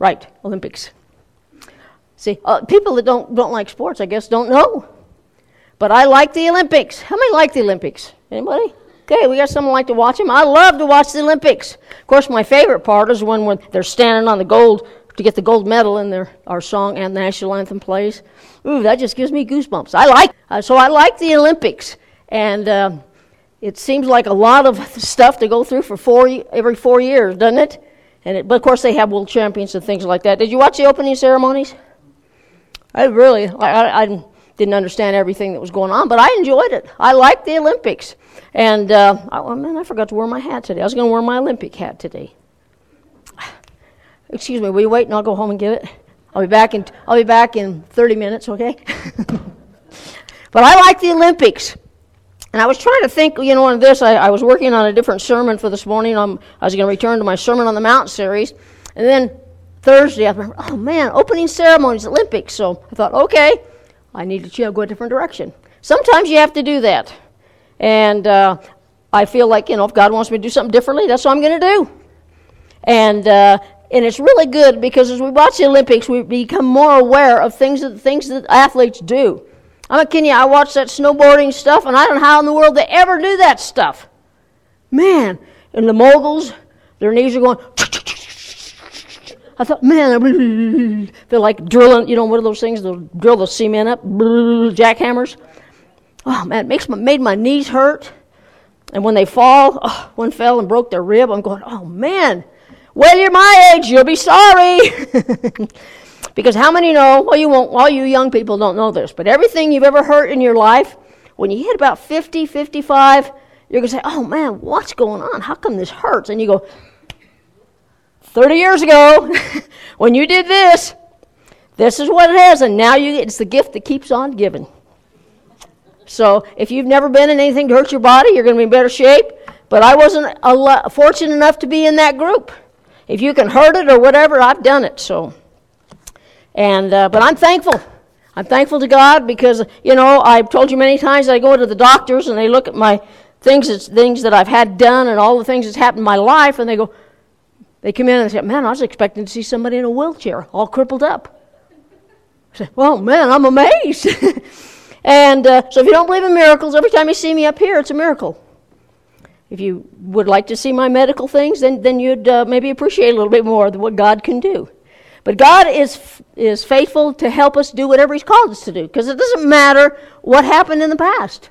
Right, Olympics. See, uh, people that don't, don't like sports, I guess, don't know. But I like the Olympics. How many like the Olympics? Anybody? Okay, we got someone like to watch them. I love to watch the Olympics. Of course, my favorite part is when, when they're standing on the gold to get the gold medal and their, our song and national anthem plays. Ooh, that just gives me goosebumps. I like uh, so I like the Olympics, and uh, it seems like a lot of stuff to go through for four every four years, doesn't it? And it, but of course they have world champions and things like that. Did you watch the opening ceremonies? I really, I, I didn't understand everything that was going on, but I enjoyed it. I liked the Olympics, and uh, I, oh man, I forgot to wear my hat today. I was going to wear my Olympic hat today. Excuse me, will you wait and I'll go home and get it? I'll be back in I'll be back in 30 minutes, okay? but I like the Olympics. And I was trying to think, you know, on this, I, I was working on a different sermon for this morning. I'm, I was going to return to my Sermon on the Mount series. And then Thursday, I thought, oh man, opening ceremonies, Olympics. So I thought, okay, I need to go a different direction. Sometimes you have to do that. And uh, I feel like, you know, if God wants me to do something differently, that's what I'm going to do. And uh, and it's really good because as we watch the Olympics, we become more aware of things that things that athletes do. I'm a Kenya. I watch that snowboarding stuff, and I don't know how in the world they ever do that stuff. Man, and the moguls, their knees are going. I thought, man, they're like drilling. You know, what are those things? They'll drill the cement up, jackhammers. Oh man, it makes my, made my knees hurt. And when they fall, oh, one fell and broke their rib. I'm going, oh man, well, you're my age, you'll be sorry. Because how many know? Well, you won't, all you young people don't know this, but everything you've ever hurt in your life, when you hit about 50, 55, you're going to say, oh man, what's going on? How come this hurts? And you go, 30 years ago, when you did this, this is what it is, and now you it's the gift that keeps on giving. So if you've never been in anything to hurt your body, you're going to be in better shape. But I wasn't fortunate enough to be in that group. If you can hurt it or whatever, I've done it. So, and uh, but I'm thankful. I'm thankful to God because you know I've told you many times I go to the doctors and they look at my things that's things that I've had done and all the things that's happened in my life and they go, they come in and they say, "Man, I was expecting to see somebody in a wheelchair, all crippled up." I say, "Well, man, I'm amazed." and uh, so, if you don't believe in miracles, every time you see me up here, it's a miracle. If you would like to see my medical things, then, then you'd uh, maybe appreciate a little bit more what God can do. But God is, is faithful to help us do whatever He's called us to do because it doesn't matter what happened in the past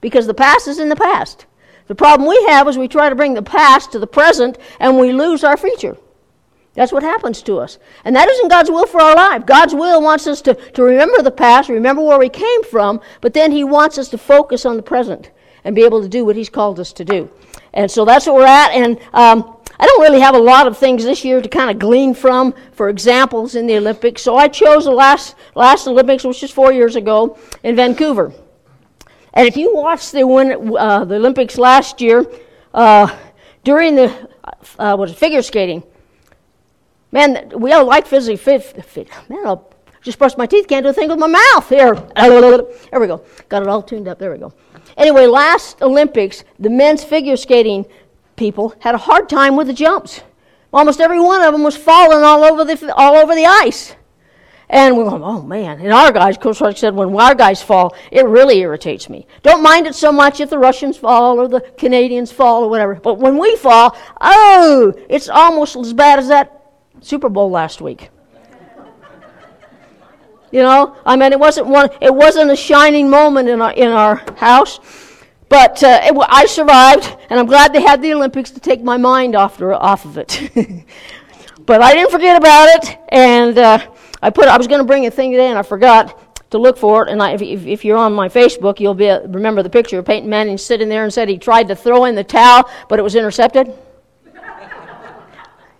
because the past is in the past. The problem we have is we try to bring the past to the present and we lose our future. That's what happens to us. And that isn't God's will for our life. God's will wants us to, to remember the past, remember where we came from, but then He wants us to focus on the present and be able to do what He's called us to do. And so that's what we're at. And um, I don't really have a lot of things this year to kind of glean from for examples in the Olympics. So I chose the last, last Olympics, which was four years ago in Vancouver. And if you watched the, win, uh, the Olympics last year, uh, during the uh, was figure skating, man, we all like physically fit, fit. Man, I'll just brushed my teeth, can't do a thing with my mouth. Here, there we go. Got it all tuned up. There we go. Anyway, last Olympics, the men's figure skating people had a hard time with the jumps. Almost every one of them was falling all over the, all over the ice. And we're going, oh man. And our guys, Coach Clark said, when our guys fall, it really irritates me. Don't mind it so much if the Russians fall or the Canadians fall or whatever. But when we fall, oh, it's almost as bad as that Super Bowl last week. You know, I mean, it wasn't one. It wasn't a shining moment in our in our house, but uh, it, I survived, and I'm glad they had the Olympics to take my mind off off of it. but I didn't forget about it, and uh, I put. I was going to bring a thing today, and I forgot to look for it. And I, if, if, you're on my Facebook, you'll be remember the picture of Peyton Manning sitting there and said he tried to throw in the towel, but it was intercepted.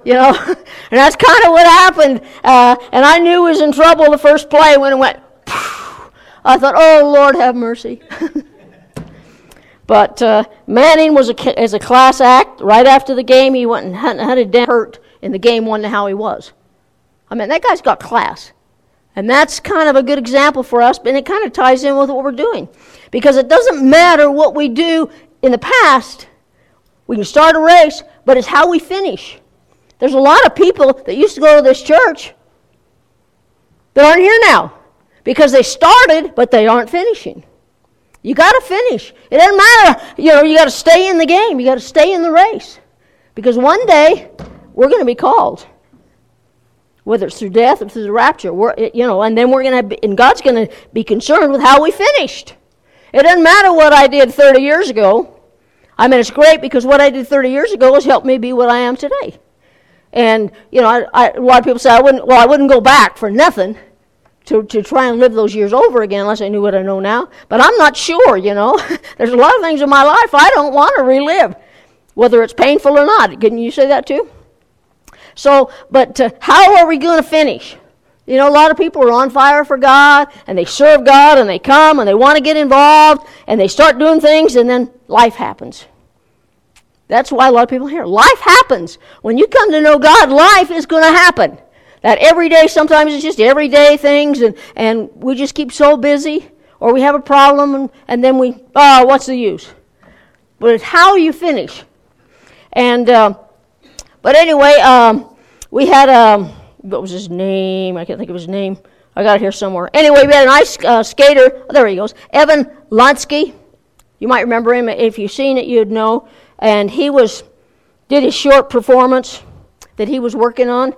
You know, and that's kind of what happened. Uh, and I knew he was in trouble the first play when it went. I thought, oh Lord, have mercy. But uh, Manning was a, as a class act. Right after the game, he went and hunted down hurt in the game, won how he was. I mean, that guy's got class. And that's kind of a good example for us, and it kind of ties in with what we're doing. Because it doesn't matter what we do in the past, we can start a race, but it's how we finish. There's a lot of people that used to go to this church that aren't here now because they started, but they aren't finishing. You got to finish. It doesn't matter. You know, you got to stay in the game. You got to stay in the race. Because one day, we're going to be called. Whether it's through death or through the rapture. We're, you know, and then we're going to, and God's going to be concerned with how we finished. It doesn't matter what I did 30 years ago. I mean, it's great because what I did 30 years ago has helped me be what I am today. And, you know, I, I, a lot of people say, I wouldn't, well, I wouldn't go back for nothing to, to try and live those years over again unless I knew what I know now. But I'm not sure, you know. There's a lot of things in my life I don't want to relive, whether it's painful or not. Can you say that too? So, but uh, how are we going to finish? You know, a lot of people are on fire for God and they serve God and they come and they want to get involved and they start doing things and then life happens. That's why a lot of people here. Life happens. When you come to know God, life is going to happen. That every day, sometimes it's just everyday things, and, and we just keep so busy, or we have a problem, and, and then we, oh, what's the use? But it's how you finish. And, uh, but anyway, um, we had, um, what was his name? I can't think of his name. I got it here somewhere. Anyway, we had an ice uh, skater. Oh, there he goes. Evan Lonsky. You might remember him. If you've seen it, you'd know. And he was, did his short performance that he was working on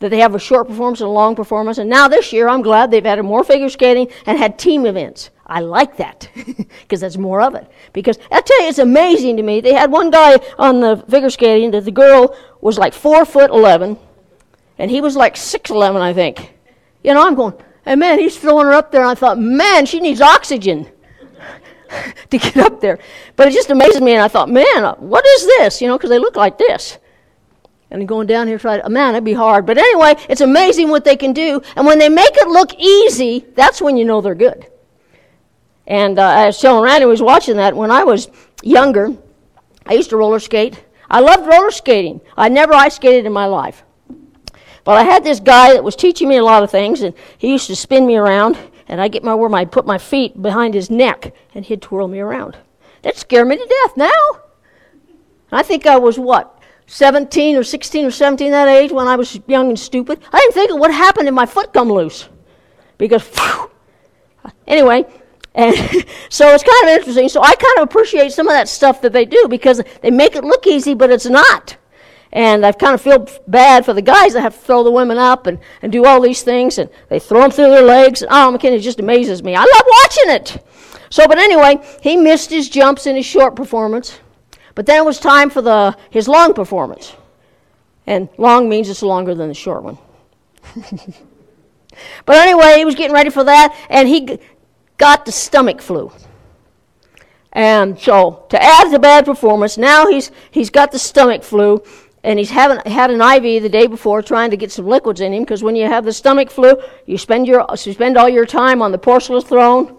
that they have a short performance and a long performance. And now this year, I'm glad they've added more figure skating and had team events. I like that because that's more of it. Because I tell you, it's amazing to me. They had one guy on the figure skating that the girl was like four foot eleven, and he was like six eleven, I think. You know, I'm going, and man, he's throwing her up there. And I thought, man, she needs oxygen to get up there. But it just amazes me, and I thought, man, what is this? You know, because they look like this and going down here try to man it'd be hard. But anyway it's amazing what they can do. And when they make it look easy that's when you know they're good. And uh, i was telling randy was watching that when i was younger i used to roller skate. I loved roller skating. I never ice skated in my life. But i had this guy that was teaching me a lot of things and he used to spin me around and i get my worm i'd put my feet behind his neck and he'd twirl me around. That scared me to death now. I think i was what 17 or 16 or 17 that age when I was young and stupid. I didn't think of what happened if my foot come loose. Because, anyway, and so it's kind of interesting. So I kind of appreciate some of that stuff that they do because they make it look easy, but it's not. And I kind of feel bad for the guys that have to throw the women up and, and do all these things, and they throw them through their legs. Oh, McKinney just amazes me. I love watching it. So, but anyway, he missed his jumps in his short performance. But then it was time for the, his long performance. And long means it's longer than the short one. but anyway, he was getting ready for that, and he got the stomach flu. And so, to add to bad performance, now he's, he's got the stomach flu, and he's having, had an IV the day before trying to get some liquids in him, because when you have the stomach flu, you spend, your, you spend all your time on the porcelain throne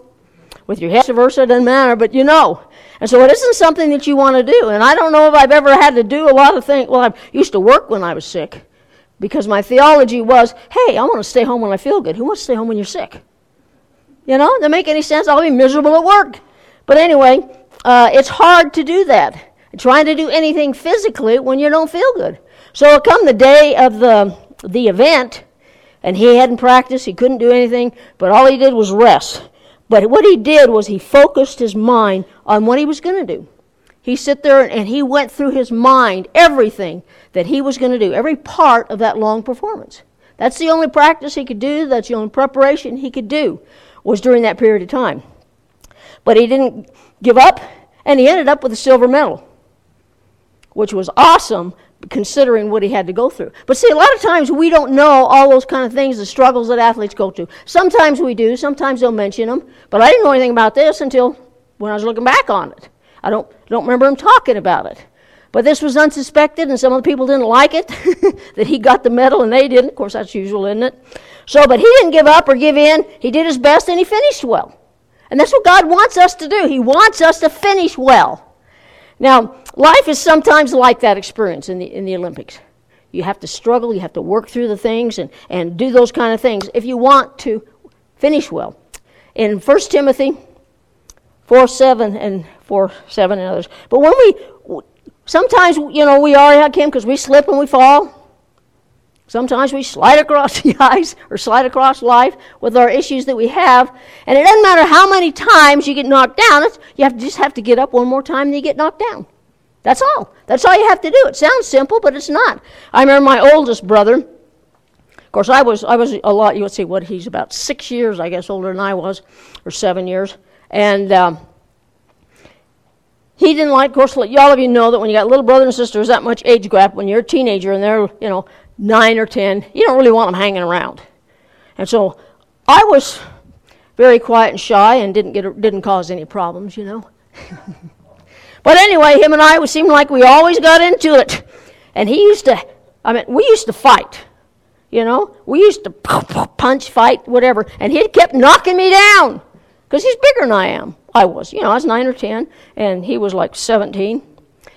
with your head versa, doesn't matter, but you know. And so it isn't something that you want to do. And I don't know if I've ever had to do a lot of things. Well, I used to work when I was sick because my theology was, hey, I want to stay home when I feel good. Who wants to stay home when you're sick? You know, doesn't make any sense. I'll be miserable at work. But anyway, uh, it's hard to do that. Trying to do anything physically when you don't feel good. So come the day of the the event, and he hadn't practiced. He couldn't do anything, but all he did was rest. But what he did was he focused his mind on what he was going to do. He sat there and he went through his mind everything that he was going to do, every part of that long performance. That's the only practice he could do, that's the only preparation he could do, was during that period of time. But he didn't give up, and he ended up with a silver medal, which was awesome considering what he had to go through. But see, a lot of times we don't know all those kind of things, the struggles that athletes go through. Sometimes we do, sometimes they'll mention them, but I didn't know anything about this until when I was looking back on it. I don't, don't remember him talking about it. But this was unsuspected, and some of the people didn't like it that he got the medal and they didn't. Of course, that's usual, isn't it? So, but he didn't give up or give in. He did his best and he finished well. And that's what God wants us to do. He wants us to finish well. Now, life is sometimes like that experience in the, in the Olympics. You have to struggle, you have to work through the things and, and do those kind of things if you want to finish well. In 1 Timothy 4 7 and 4 7 and others. But when we, sometimes, you know, we are like him because we slip and we fall. Sometimes we slide across the ice or slide across life with our issues that we have, and it doesn't matter how many times you get knocked down. you have to just have to get up one more time and you get knocked down. That's all. That's all you have to do. It sounds simple, but it's not. I remember my oldest brother. Of course, I was I was a lot. You would see what he's about six years, I guess, older than I was, or seven years, and. Um, he didn't like, of course, let you all of you know that when you got little brothers and sisters that much age gap, when you're a teenager and they're, you know, nine or ten, you don't really want them hanging around. And so I was very quiet and shy and didn't get didn't cause any problems, you know. but anyway, him and I it seemed like we always got into it. And he used to I mean, we used to fight. You know, we used to punch, fight, whatever, and he kept knocking me down because he's bigger than I am. I was, you know, I was nine or ten, and he was like 17.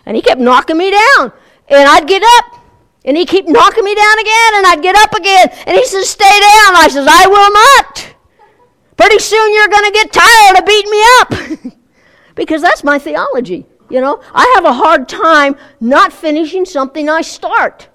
And he kept knocking me down. And I'd get up, and he'd keep knocking me down again, and I'd get up again. And he says, Stay down. I says, I will not. Pretty soon you're going to get tired of beating me up. because that's my theology. You know, I have a hard time not finishing something I start.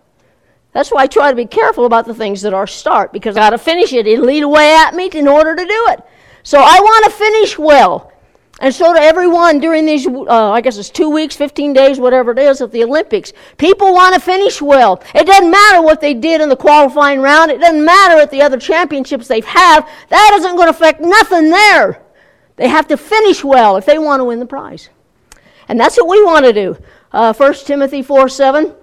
That's why I try to be careful about the things that are start, because I got to finish it. It'll lead away at me in order to do it. So I want to finish well. And so to everyone during these, uh, I guess it's two weeks, 15 days, whatever it is, of the Olympics, people want to finish well. It doesn't matter what they did in the qualifying round. It doesn't matter at the other championships they've had. That isn't going to affect nothing there. They have to finish well if they want to win the prize. And that's what we want to do. Uh, 1 Timothy 4 7.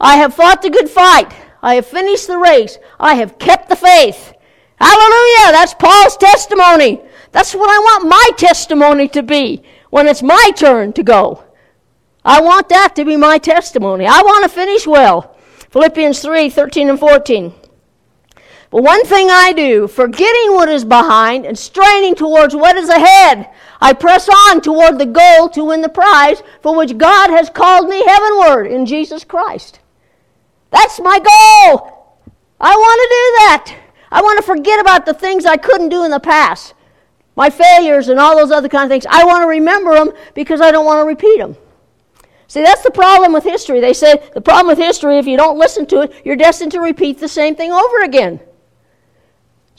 I have fought the good fight. I have finished the race. I have kept the faith. Hallelujah! That's Paul's testimony. That's what I want my testimony to be when it's my turn to go. I want that to be my testimony. I want to finish well. Philippians 3 13 and 14. But one thing I do, forgetting what is behind and straining towards what is ahead, I press on toward the goal to win the prize for which God has called me heavenward in Jesus Christ. That's my goal. I want to do that. I want to forget about the things I couldn't do in the past my failures and all those other kind of things. I want to remember them because I don't want to repeat them. See, that's the problem with history. They say the problem with history, if you don't listen to it, you're destined to repeat the same thing over again.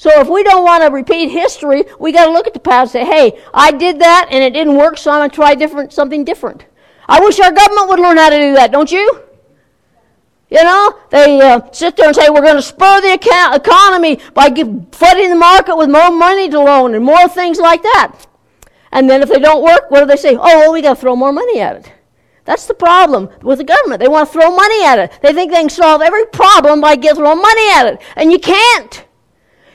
So if we don't want to repeat history, we got to look at the past and say, hey, I did that and it didn't work, so I'm going to try different, something different. I wish our government would learn how to do that, don't you? You know, they uh, sit there and say, we're going to spur the account- economy by give, flooding the market with more money to loan and more things like that. And then if they don't work, what do they say? Oh, well, we got to throw more money at it. That's the problem with the government. They want to throw money at it. They think they can solve every problem by throwing money at it. And you can't.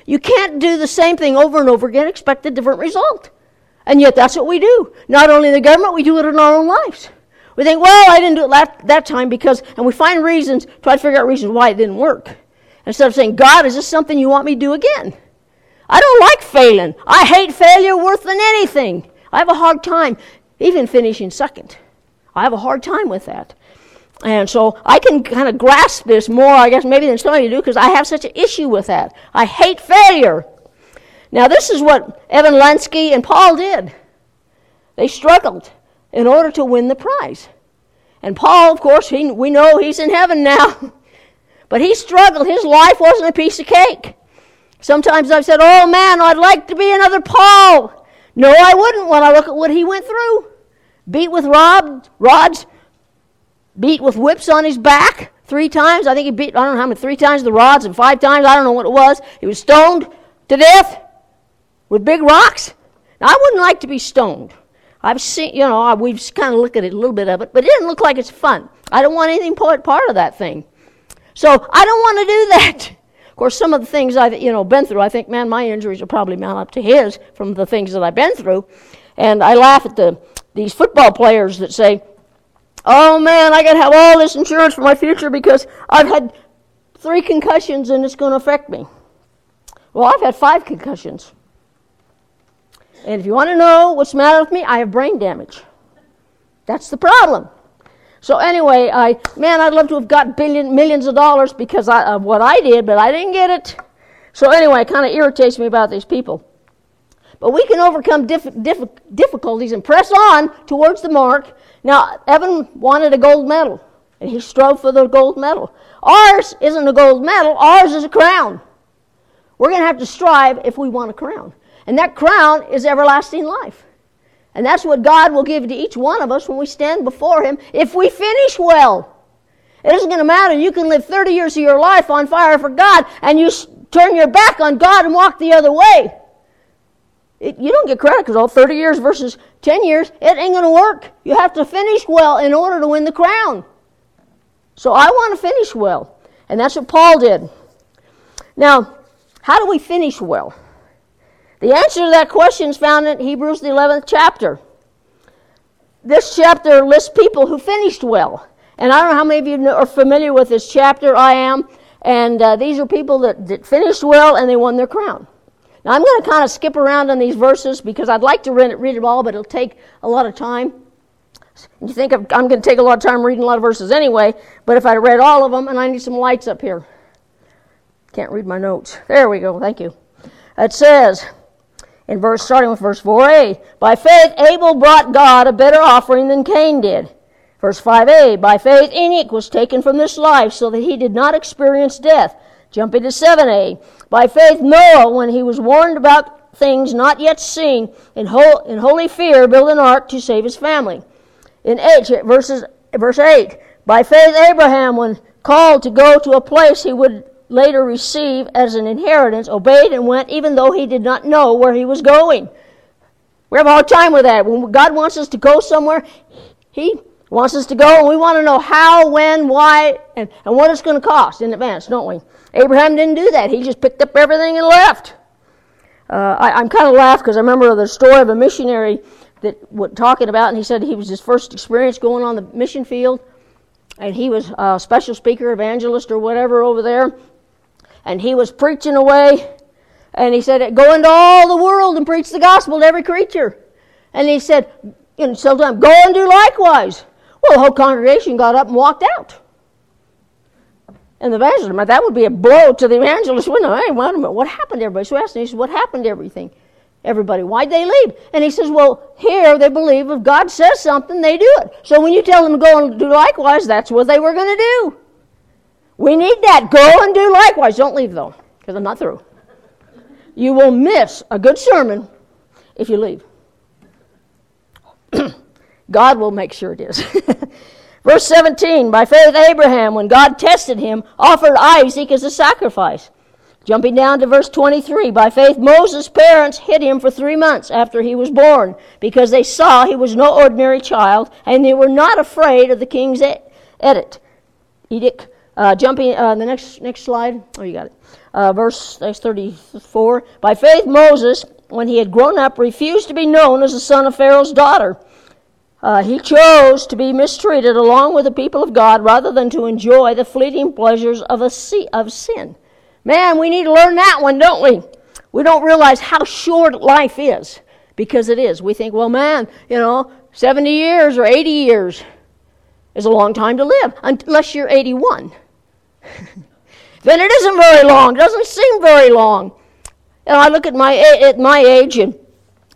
You can't do the same thing over and over again, expect a different result. And yet that's what we do. Not only in the government, we do it in our own lives. We think, well, I didn't do it that, that time because, and we find reasons, try to figure out reasons why it didn't work. Instead of saying, God, is this something you want me to do again? I don't like failing. I hate failure worse than anything. I have a hard time even finishing second. I have a hard time with that. And so I can kind of grasp this more, I guess, maybe than some of you do, because I have such an issue with that. I hate failure. Now, this is what Evan Lenski and Paul did. They struggled in order to win the prize. And Paul, of course, he, we know he's in heaven now. but he struggled. His life wasn't a piece of cake. Sometimes I've said, oh man, I'd like to be another Paul. No, I wouldn't when I look at what he went through. Beat with rod, rods, beat with whips on his back three times. I think he beat, I don't know how many, three times the rods and five times, I don't know what it was. He was stoned to death with big rocks. Now, I wouldn't like to be stoned. I've seen, you know, we've kind of looked at it a little bit of it, but it didn't look like it's fun. I don't want anything part, part of that thing. So I don't want to do that. Of course, some of the things I've, you know, been through, I think, man, my injuries are probably mount up to his from the things that I've been through. And I laugh at the, these football players that say, oh man, I got to have all this insurance for my future because I've had three concussions and it's to affect me. Well, I've had five concussions. And if you want to know what's the matter with me, I have brain damage. That's the problem. So anyway, I man, I'd love to have got billion millions of dollars because I, of what I did, but I didn't get it. So anyway, it kind of irritates me about these people. But we can overcome difficulties and press on towards the mark. Now, Evan wanted a gold medal, and he strove for the gold medal. Ours isn't a gold medal, ours is a crown. We're going to have to strive if we want a crown. And that crown is everlasting life. And that's what God will give to each one of us when we stand before Him if we finish well. It isn't going to matter. You can live 30 years of your life on fire for God and you turn your back on God and walk the other way. It, you don't get credit because all 30 years versus 10 years, it ain't going to work. You have to finish well in order to win the crown. So I want to finish well. And that's what Paul did. Now, how do we finish well? The answer to that question is found in Hebrews, the 11th chapter. This chapter lists people who finished well. And I don't know how many of you are familiar with this chapter. I am. And uh, these are people that, that finished well and they won their crown. Now, I'm going to kind of skip around on these verses because I'd like to read read it all, but it'll take a lot of time. You think I'm going to take a lot of time reading a lot of verses anyway, but if I read all of them, and I need some lights up here. Can't read my notes. There we go. Thank you. It says, in verse starting with verse 4a, by faith Abel brought God a better offering than Cain did. Verse 5a, by faith Enoch was taken from this life so that he did not experience death. Jumping to 7a, by faith Noah, when he was warned about things not yet seen, in, in holy fear built an ark to save his family. In 8, verses, verse 8, by faith Abraham, when called to go to a place he would later receive as an inheritance, obeyed and went even though he did not know where he was going. We have a hard time with that. When God wants us to go somewhere, He wants us to go, and we want to know how, when, why, and, and what it's going to cost in advance, don't we? Abraham didn't do that. He just picked up everything and left. Uh, I, am kind of laughed because I remember the story of a missionary that was talking about, and he said he was his first experience going on the mission field, and he was a special speaker, evangelist, or whatever over there, and he was preaching away, and he said, "Go into all the world and preach the gospel to every creature." And he said, know, sometimes go and do likewise. Well, the whole congregation got up and walked out. And the evangelist, that would be a blow to the evangelist, wouldn't it? Hey, wait a minute, what happened to everybody? So I asked him, he said, what happened to everything? Everybody, why'd they leave? And he says, well, here they believe if God says something, they do it. So when you tell them to go and do likewise, that's what they were going to do. We need that. Go and do likewise. Don't leave, though, because I'm not through. You will miss a good sermon if you leave. God will make sure it is. Verse 17 By faith, Abraham, when God tested him, offered Isaac as a sacrifice. Jumping down to verse 23 By faith, Moses' parents hid him for three months after he was born because they saw he was no ordinary child and they were not afraid of the king's edict. Edict. Uh, jumping uh, the next next slide. Oh, you got it. Uh, verse 34. By faith, Moses, when he had grown up, refused to be known as the son of Pharaoh's daughter uh, he chose to be mistreated along with the people of God rather than to enjoy the fleeting pleasures of, a sea, of sin. Man, we need to learn that one, don't we? We don't realize how short life is because it is. We think, well, man, you know, 70 years or 80 years is a long time to live unless you're 81. then it isn't very long. It doesn't seem very long. And I look at my, at my age and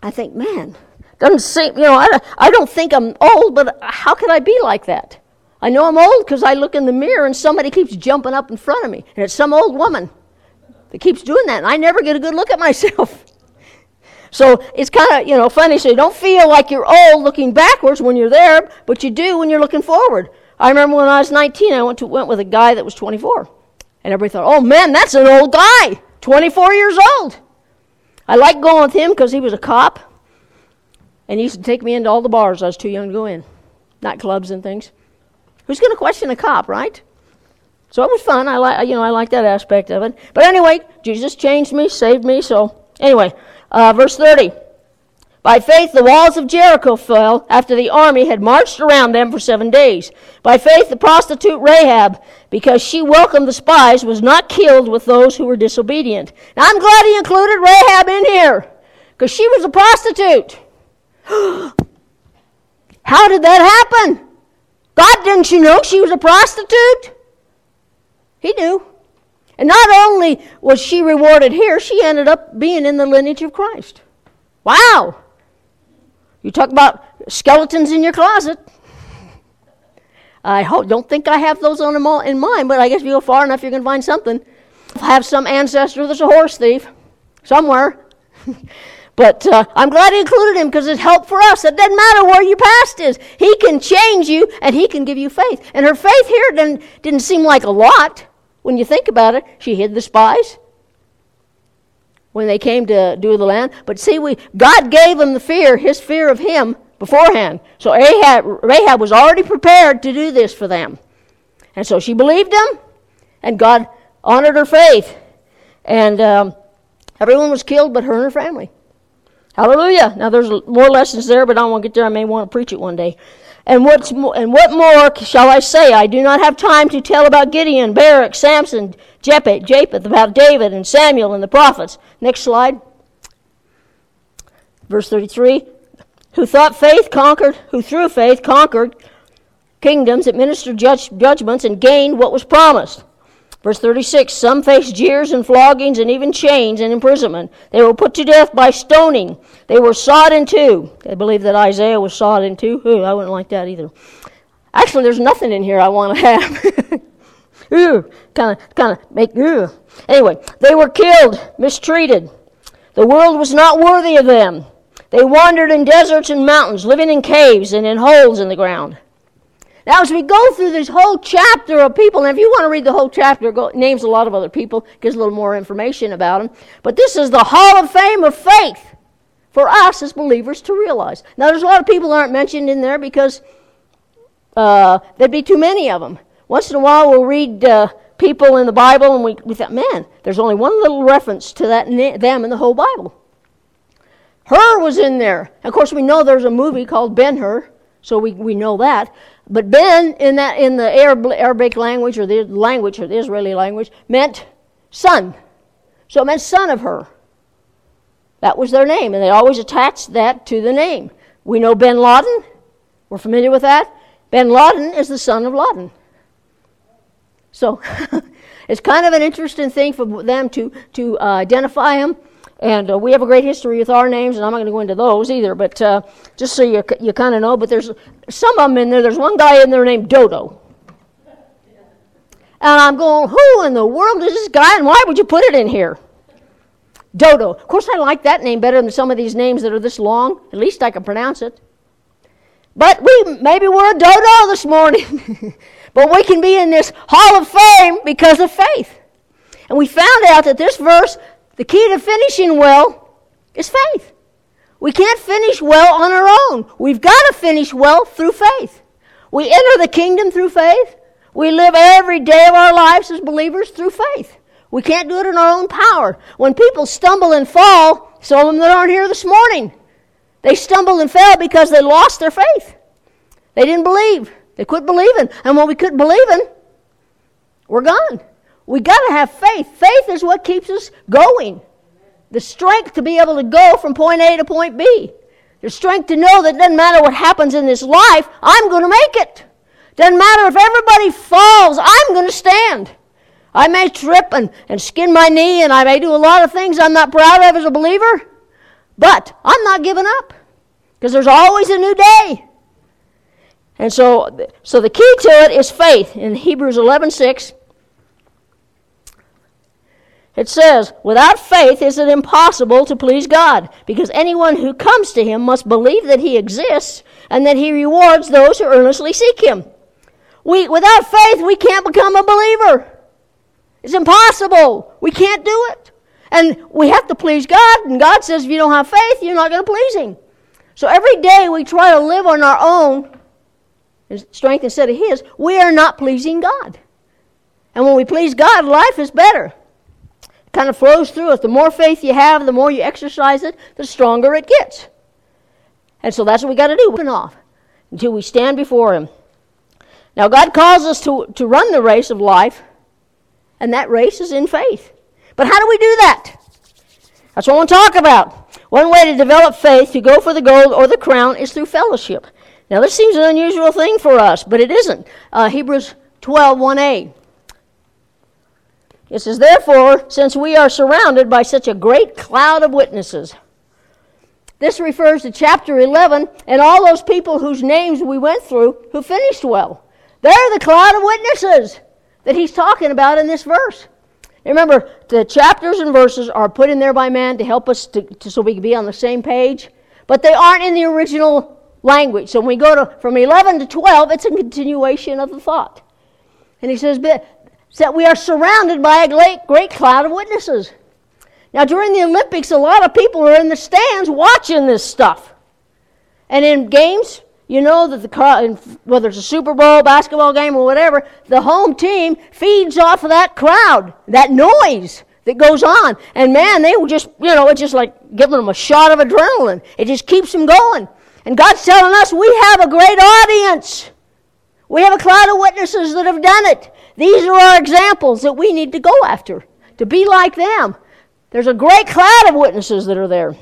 I think, man, doesn't seem, you know, I, I don't think I'm old, but how can I be like that? I know I'm old because I look in the mirror and somebody keeps jumping up in front of me. And it's some old woman that keeps doing that. And I never get a good look at myself. so it's kind of, you know, funny. So you don't feel like you're old looking backwards when you're there, but you do when you're looking forward. I remember when I was 19, I went, to, went with a guy that was 24. And everybody thought, oh man, that's an old guy, 24 years old. I liked going with him because he was a cop. And he used to take me into all the bars I was too young to go in, nightclubs and things. Who's going to question a cop, right? So it was fun. I like, you know, I like that aspect of it. But anyway, Jesus changed me, saved me. So anyway, uh, verse 30. By faith, the walls of Jericho fell after the army had marched around them for seven days. By faith, the prostitute Rahab, because she welcomed the spies, was not killed with those who were disobedient. Now, I'm glad he included Rahab in here, because she was a prostitute. How did that happen? God, didn't you know she was a prostitute? He knew. And not only was she rewarded here, she ended up being in the lineage of Christ. Wow! You talk about skeletons in your closet. I hope, don't think I have those on in mind, but I guess if you go far enough, you're going to find something. I have some ancestor that's a horse thief somewhere. but uh, I'm glad he included him because it's help for us. It doesn't matter where your past is. He can change you and he can give you faith. And her faith here didn't, didn't seem like a lot when you think about it. She hid the spies when they came to do the land. But see, we God gave them the fear, his fear of him, beforehand. So Ahab, Rahab was already prepared to do this for them. And so she believed him, and God honored her faith. And um, everyone was killed but her and her family. Hallelujah. Now there's more lessons there, but I to get there. I may want to preach it one day. And, what's mo- and what more shall I say? I do not have time to tell about Gideon, Barak, Samson, Jephthah, Japheth, about David and Samuel and the prophets. Next slide. Verse 33 Who thought faith conquered, who through faith conquered kingdoms, administered judge, judgments, and gained what was promised. Verse 36 Some faced jeers and floggings and even chains and imprisonment. They were put to death by stoning. They were sawed in two. They believe that Isaiah was sawed in two. Ooh, I wouldn't like that either. Actually, there's nothing in here I want to have. ooh, kind of, kind of make ooh. Anyway, they were killed, mistreated. The world was not worthy of them. They wandered in deserts and mountains, living in caves and in holes in the ground. Now, as we go through this whole chapter of people, and if you want to read the whole chapter, go, names a lot of other people, gives a little more information about them. But this is the Hall of Fame of faith for us as believers to realize. Now, there's a lot of people aren't mentioned in there because uh, there'd be too many of them. Once in a while, we'll read uh, people in the Bible, and we, we thought, man, there's only one little reference to that them in the whole Bible. Hur was in there. Of course, we know there's a movie called Ben Hur, so we, we know that. But Ben, in that in the Arab, Arabic language or the language or the Israeli language, meant son. So it meant son of Hur. That was their name, and they always attached that to the name. We know Ben Laden. We're familiar with that. Ben Laden is the son of Laden. So it's kind of an interesting thing for them to, to uh, identify him. And uh, we have a great history with our names, and I'm not going to go into those either, but uh, just so you, you kind of know. But there's some of them in there. There's one guy in there named Dodo. And I'm going, who in the world is this guy, and why would you put it in here? Dodo. Of course, I like that name better than some of these names that are this long. At least I can pronounce it. But we maybe we're a dodo this morning. but we can be in this hall of fame because of faith. And we found out that this verse the key to finishing well is faith. We can't finish well on our own. We've got to finish well through faith. We enter the kingdom through faith. We live every day of our lives as believers through faith. We can't do it in our own power. When people stumble and fall, some of them that aren't here this morning, they stumbled and fell because they lost their faith. They didn't believe. They quit believing. And when we quit believing, we're gone. We got to have faith. Faith is what keeps us going. The strength to be able to go from point A to point B. The strength to know that doesn't matter what happens in this life, I'm going to make it. Doesn't matter if everybody falls, I'm going to stand. I may trip and, and skin my knee, and I may do a lot of things I'm not proud of as a believer, but I'm not giving up because there's always a new day. And so, so the key to it is faith. In Hebrews 11 6, it says, without faith is it impossible to please God, because anyone who comes to him must believe that he exists and that he rewards those who earnestly seek him. We, without faith, we can't become a believer. It's impossible. We can't do it. And we have to please God, and God says if you don't have faith, you're not going to please him. So every day we try to live on our own strength instead of his, we are not pleasing God. And when we please God, life is better kind of flows through us. The more faith you have, the more you exercise it, the stronger it gets. And so that's what we got to do. Open off until we stand before Him. Now, God calls us to, to run the race of life, and that race is in faith. But how do we do that? That's what I want to talk about. One way to develop faith, to go for the gold or the crown, is through fellowship. Now, this seems an unusual thing for us, but it isn't. Uh, Hebrews 12 1a. It says, Therefore, since we are surrounded by such a great cloud of witnesses, this refers to chapter 11 and all those people whose names we went through who finished well. They're the cloud of witnesses that he's talking about in this verse. Remember, the chapters and verses are put in there by man to help us to, to, so we can be on the same page, but they aren't in the original language. So when we go to from 11 to 12, it's a continuation of the thought. And he says that we are surrounded by a great, great cloud of witnesses. Now, during the Olympics, a lot of people are in the stands watching this stuff. And in games, you know that the whether it's a Super Bowl, basketball game, or whatever, the home team feeds off of that crowd, that noise that goes on. And man, they will just, you know, it's just like giving them a shot of adrenaline. It just keeps them going. And God's telling us we have a great audience. We have a cloud of witnesses that have done it. These are our examples that we need to go after, to be like them. There's a great cloud of witnesses that are there.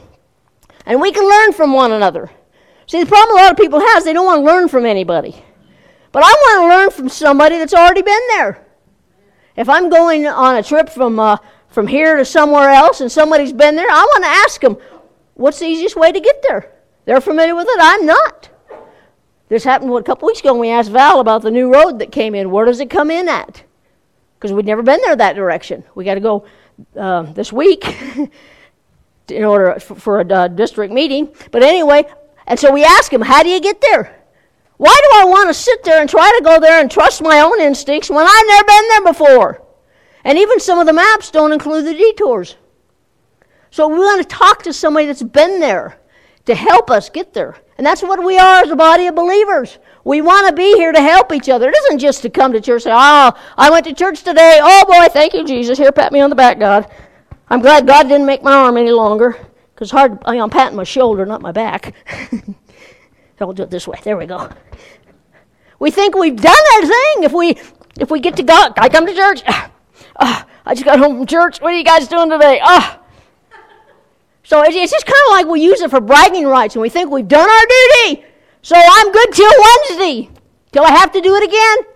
And we can learn from one another. See, the problem a lot of people have is they don't want to learn from anybody. But I want to learn from somebody that's already been there. If I'm going on a trip from, uh, from here to somewhere else and somebody's been there, I want to ask them, what's the easiest way to get there? They're familiar with it. I'm not. This happened a couple weeks ago when we asked Val about the new road that came in. Where does it come in at? Because we'd never been there that direction. We got to go uh, this week in order for, for a uh, district meeting. But anyway, and so we ask him, how do you get there? Why do I want to sit there and try to go there and trust my own instincts when I've never been there before? And even some of the maps don't include the detours. So we want to talk to somebody that's been there to help us get there. And that's what we are as a body of believers. We want to be here to help each other. It isn't just to come to church and say, Oh, I went to church today. Oh boy, thank you, Jesus. Here, pat me on the back, God. I'm glad God didn't make my arm any longer. Because hard, I'm patting my shoulder, not my back. I'll do it this way. There we go. We think we've done our thing if we if we get to God. I come to church. Uh, I just got home from church. What are you guys doing today? Ah. So it's just kind of like we use it for bragging rights and we think we've done our duty. So I'm good till Wednesday, till I have to do it again.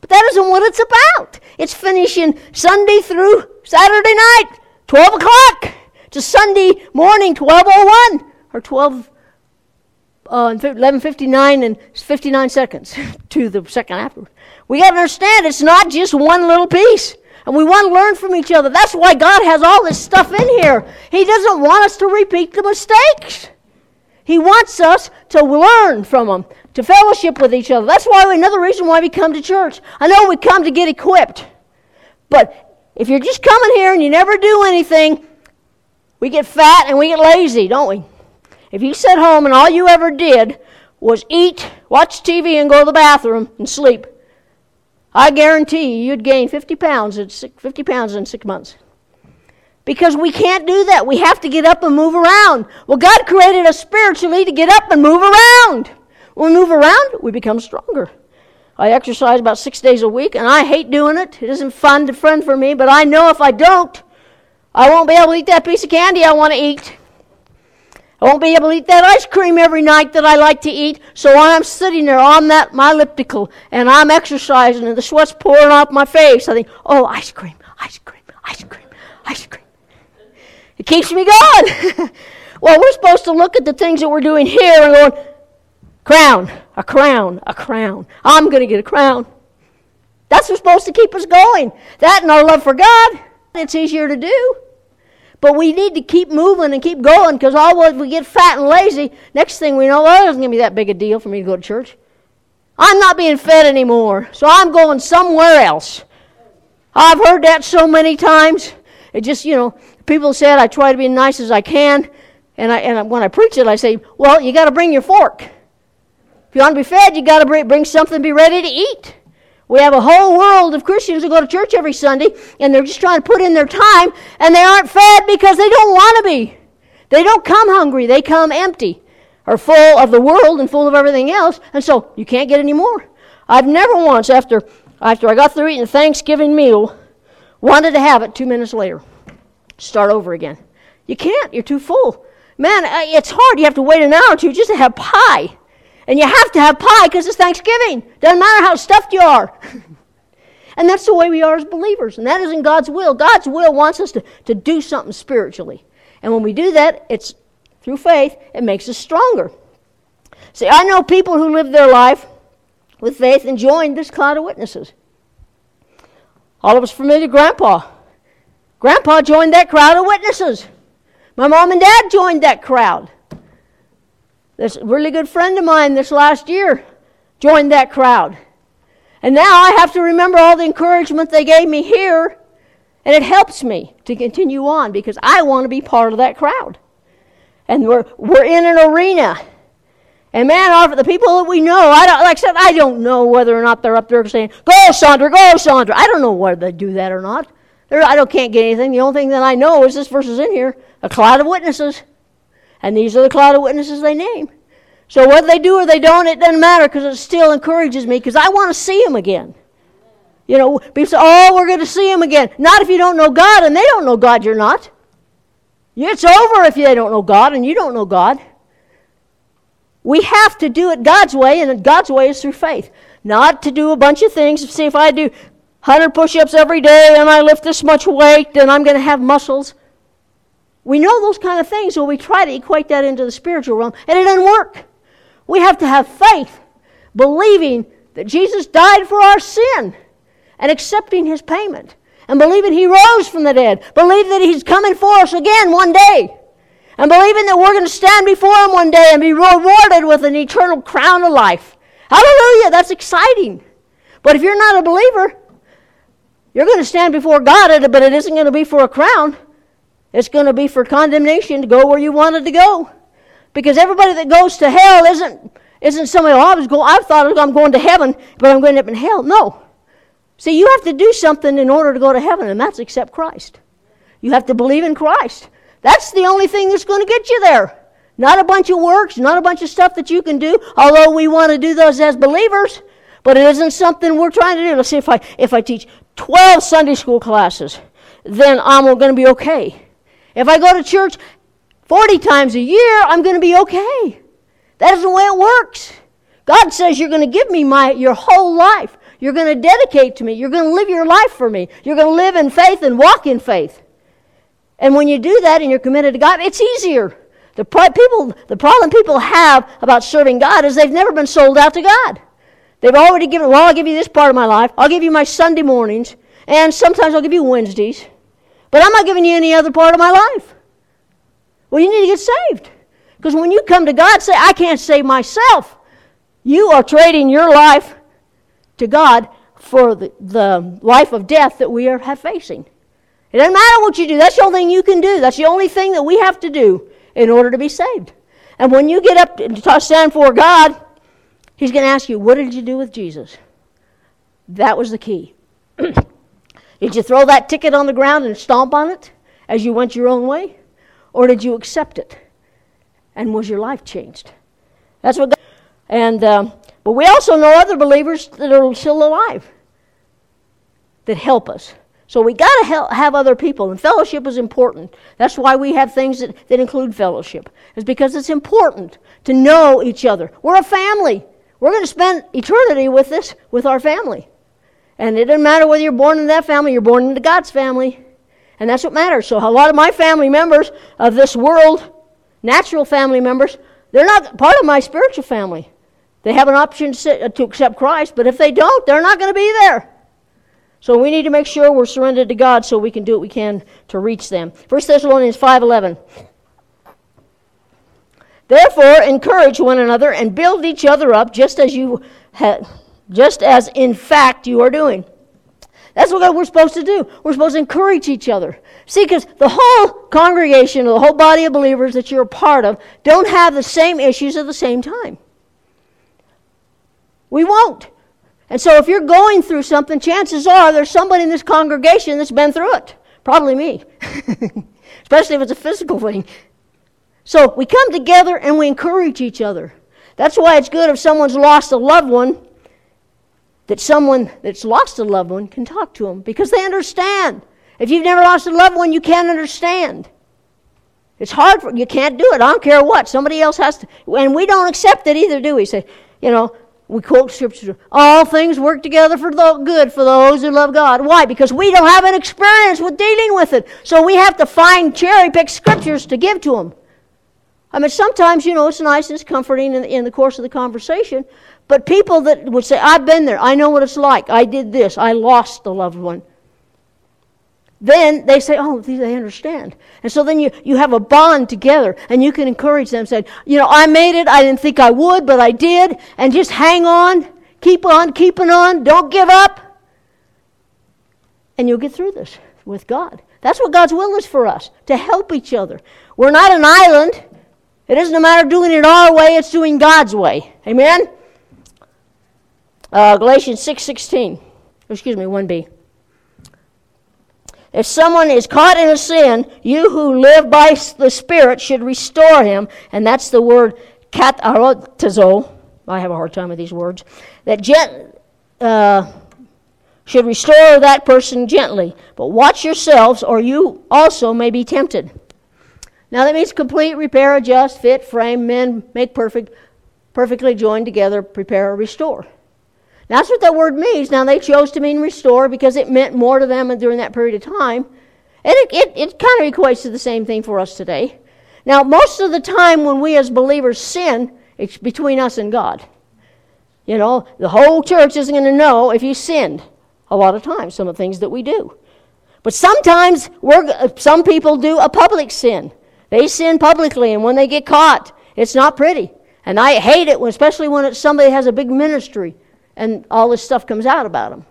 But that isn't what it's about. It's finishing Sunday through Saturday night, 12 o'clock, to Sunday morning, 12.01, or 12, uh, 11.59 and 59 seconds to the second afterward. We got to understand it's not just one little piece. And we want to learn from each other. That's why God has all this stuff in here. He doesn't want us to repeat the mistakes. He wants us to learn from them, to fellowship with each other. That's why another reason why we come to church. I know we come to get equipped. But if you're just coming here and you never do anything, we get fat and we get lazy, don't we? If you sit home and all you ever did was eat, watch TV, and go to the bathroom and sleep, I guarantee you, you'd gain 50 pounds, in six, 50 pounds in six months. Because we can't do that. We have to get up and move around. Well, God created us spiritually to get up and move around. When we move around, we become stronger. I exercise about six days a week, and I hate doing it. It isn't fun to friend for me, but I know if I don't, I won't be able to eat that piece of candy I want to eat. I won't be able to eat that ice cream every night that I like to eat. So I'm sitting there on that my elliptical and I'm exercising and the sweat's pouring off my face. I think, oh, ice cream, ice cream, ice cream, ice cream. It keeps me going. well, we're supposed to look at the things that we're doing here and going, crown, a crown, a crown. I'm going to get a crown. That's what's supposed to keep us going. That and our love for God. It's easier to do. But we need to keep moving and keep going because all if we get fat and lazy, next thing we know, well, it doesn't going to be that big a deal for me to go to church. I'm not being fed anymore, so I'm going somewhere else. I've heard that so many times. It just, you know, people said I try to be nice as I can, and, I, and when I preach it, I say, well, you got to bring your fork. If you want to be fed, you got to bring, bring something be ready to eat. We have a whole world of Christians who go to church every Sunday and they're just trying to put in their time and they aren't fed because they don't want to be. They don't come hungry, they come empty or full of the world and full of everything else, and so you can't get any more. I've never once, after, after I got through eating a Thanksgiving meal, wanted to have it two minutes later. Start over again. You can't, you're too full. Man, it's hard. You have to wait an hour or two just to have pie. And you have to have pie because it's Thanksgiving. Doesn't matter how stuffed you are. and that's the way we are as believers. And that isn't God's will. God's will wants us to, to do something spiritually. And when we do that, it's through faith, it makes us stronger. See, I know people who live their life with faith and joined this cloud of witnesses. All of us familiar Grandpa. Grandpa joined that crowd of witnesses. My mom and dad joined that crowd. This really good friend of mine this last year joined that crowd. And now I have to remember all the encouragement they gave me here, and it helps me to continue on because I want to be part of that crowd. And we're, we're in an arena. And man, the people that we know, I don't, like I said, I don't know whether or not they're up there saying, "Go, Sandra, go, Sandra." I don't know whether they do that or not. They're, I don't can't get anything. The only thing that I know is this verse is in here: a cloud of witnesses, and these are the cloud of witnesses they name. So whether they do or they don't, it doesn't matter because it still encourages me because I want to see them again. You know, people say, "Oh, we're going to see them again." Not if you don't know God, and they don't know God. You're not. It's over if they don't know God and you don't know God. We have to do it God's way, and God's way is through faith. Not to do a bunch of things. See, if I do 100 push ups every day and I lift this much weight, then I'm going to have muscles. We know those kind of things, so we try to equate that into the spiritual realm, and it doesn't work. We have to have faith, believing that Jesus died for our sin and accepting his payment, and believing he rose from the dead, believe that he's coming for us again one day and believing that we're going to stand before Him one day and be rewarded with an eternal crown of life. Hallelujah! That's exciting. But if you're not a believer, you're going to stand before God, but it isn't going to be for a crown. It's going to be for condemnation to go where you wanted to go. Because everybody that goes to hell isn't, isn't somebody, oh, I was going, I thought I'm going to heaven, but I'm going up in hell. No. See, you have to do something in order to go to heaven, and that's accept Christ. You have to believe in Christ. That's the only thing that's going to get you there. Not a bunch of works, not a bunch of stuff that you can do, although we want to do those as believers, but it isn't something we're trying to do. Let's see if I if I teach 12 Sunday school classes, then I'm going to be okay. If I go to church 40 times a year, I'm going to be okay. That is the way it works. God says you're going to give me my your whole life. You're going to dedicate to me. You're going to live your life for me. You're going to live in faith and walk in faith. And when you do that and you're committed to God, it's easier. The, people, the problem people have about serving God is they've never been sold out to God. They've already given, well, I'll give you this part of my life. I'll give you my Sunday mornings. And sometimes I'll give you Wednesdays. But I'm not giving you any other part of my life. Well, you need to get saved. Because when you come to God, say, I can't save myself. You are trading your life to God for the, the life of death that we are facing. It doesn't matter what you do. That's the only thing you can do. That's the only thing that we have to do in order to be saved. And when you get up to stand for God, He's going to ask you, What did you do with Jesus? That was the key. did you throw that ticket on the ground and stomp on it as you went your own way? Or did you accept it? And was your life changed? That's what God. And, um, but we also know other believers that are still alive that help us. So we got to have other people, and fellowship is important. That's why we have things that, that include fellowship, is because it's important to know each other. We're a family. We're going to spend eternity with this, with our family. And it doesn't matter whether you're born in that family, you're born into God's family. And that's what matters. So a lot of my family members of this world, natural family members, they're not part of my spiritual family. They have an option to, sit, uh, to accept Christ, but if they don't, they're not going to be there. So we need to make sure we're surrendered to God so we can do what we can to reach them. 1 Thessalonians 5:11. Therefore, encourage one another and build each other up, just as you ha- just as in fact you are doing. That's what we're supposed to do. We're supposed to encourage each other. See, because the whole congregation, the whole body of believers that you're a part of, don't have the same issues at the same time. We won't. And so if you're going through something, chances are there's somebody in this congregation that's been through it. Probably me. Especially if it's a physical thing. So we come together and we encourage each other. That's why it's good if someone's lost a loved one, that someone that's lost a loved one can talk to them because they understand. If you've never lost a loved one, you can't understand. It's hard for you can't do it. I don't care what. Somebody else has to and we don't accept it either, do we? Say, you know, we quote scripture all things work together for the good for those who love god why because we don't have an experience with dealing with it so we have to find cherry pick scriptures to give to them I mean, sometimes, you know, it's nice and it's comforting in, in the course of the conversation, but people that would say, I've been there, I know what it's like, I did this, I lost a loved one. Then they say, oh, they understand. And so then you, you have a bond together and you can encourage them, say, you know, I made it, I didn't think I would, but I did, and just hang on, keep on, keeping on, don't give up. And you'll get through this with God. That's what God's will is for us, to help each other. We're not an island. It isn't a matter of doing it our way, it's doing God's way. Amen? Uh, Galatians 6.16. Excuse me, 1b. If someone is caught in a sin, you who live by the Spirit should restore him. And that's the word katarotazo. I have a hard time with these words. That gent, uh, should restore that person gently. But watch yourselves, or you also may be tempted. Now that means complete, repair, adjust, fit, frame, mend, make perfect, perfectly joined together, prepare, or restore. That's what that word means. Now, they chose to mean restore because it meant more to them during that period of time. And it, it, it kind of equates to the same thing for us today. Now, most of the time when we as believers sin, it's between us and God. You know, the whole church isn't going to know if you sinned a lot of times, some of the things that we do. But sometimes we're, some people do a public sin. They sin publicly, and when they get caught, it's not pretty. And I hate it, when, especially when it's somebody has a big ministry and all this stuff comes out about them.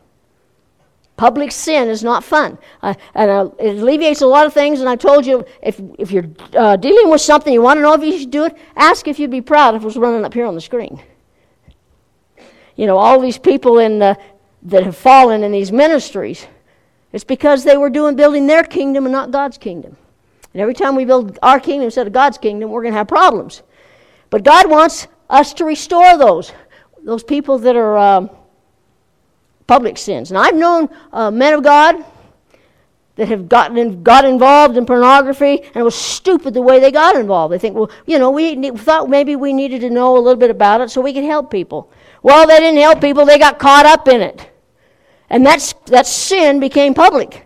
Public sin is not fun. Uh, and uh, it alleviates a lot of things. And I told you if, if you're uh, dealing with something, you want to know if you should do it, ask if you'd be proud if it was running up here on the screen. You know, all these people in, the, that have fallen in these ministries, it's because they were doing building their kingdom and not God's kingdom. And every time we build our kingdom instead of God's kingdom, we're going to have problems. But God wants us to restore those those people that are um, public sins. And I've known uh, men of God that have gotten in, got involved in pornography, and it was stupid the way they got involved. They think, well, you know, we thought maybe we needed to know a little bit about it so we could help people. Well, they didn't help people; they got caught up in it, and that's that sin became public,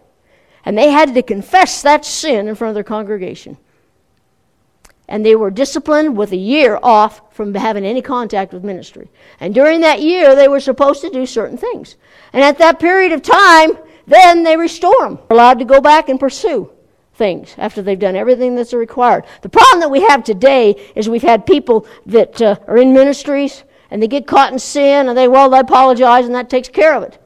and they had to confess that sin in front of their congregation and they were disciplined with a year off from having any contact with ministry. And during that year, they were supposed to do certain things. And at that period of time, then they restore them. Allowed to go back and pursue things after they've done everything that's required. The problem that we have today is we've had people that uh, are in ministries and they get caught in sin and they, well, they apologize and that takes care of it.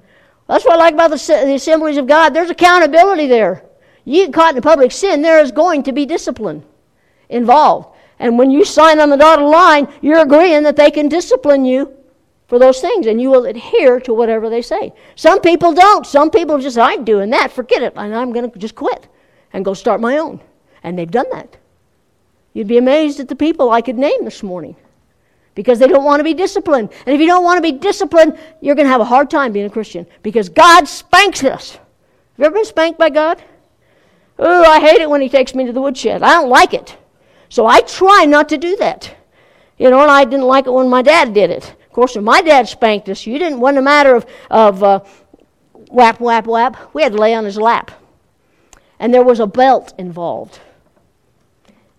That's what I like about the, the assemblies of God. There's accountability there. You get caught in public sin, there is going to be discipline involved. And when you sign on the dotted line, you're agreeing that they can discipline you for those things and you will adhere to whatever they say. Some people don't. Some people just, I'm doing that, forget it, and I'm going to just quit and go start my own. And they've done that. You'd be amazed at the people I could name this morning because they don't want to be disciplined. And if you don't want to be disciplined, you're going to have a hard time being a Christian because God spanks us. Have you ever been spanked by God? Oh, I hate it when He takes me to the woodshed. I don't like it. So I try not to do that. You know, and I didn't like it when my dad did it. Of course, when my dad spanked us, you didn't wasn't a matter of, of uh, whap, whap, whap. We had to lay on his lap. And there was a belt involved.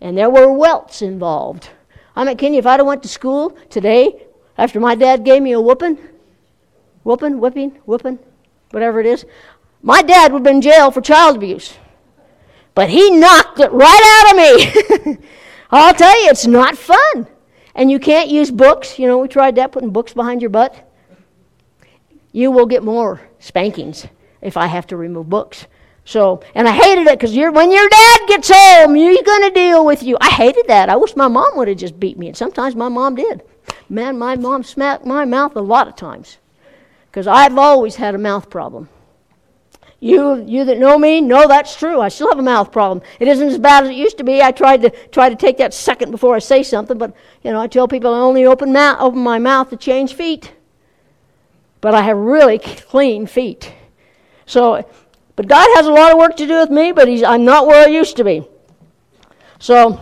And there were welts involved. I mean, can you, if I'd have went to school today, after my dad gave me a whooping, whooping, whipping, whooping, whatever it is, my dad would have been in jail for child abuse. But he knocked it right out of me. I'll tell you, it's not fun. And you can't use books. You know, we tried that, putting books behind your butt. You will get more spankings if I have to remove books. So, and I hated it because when your dad gets home, you're going to deal with you. I hated that. I wish my mom would have just beat me, and sometimes my mom did. Man, my mom smacked my mouth a lot of times because I've always had a mouth problem. You, you that know me know that's true. I still have a mouth problem. It isn't as bad as it used to be. I tried to try to take that second before I say something, but you know, I tell people I only open, ma- open my mouth to change feet. But I have really clean feet. So, but God has a lot of work to do with me, but he's, I'm not where I used to be. So,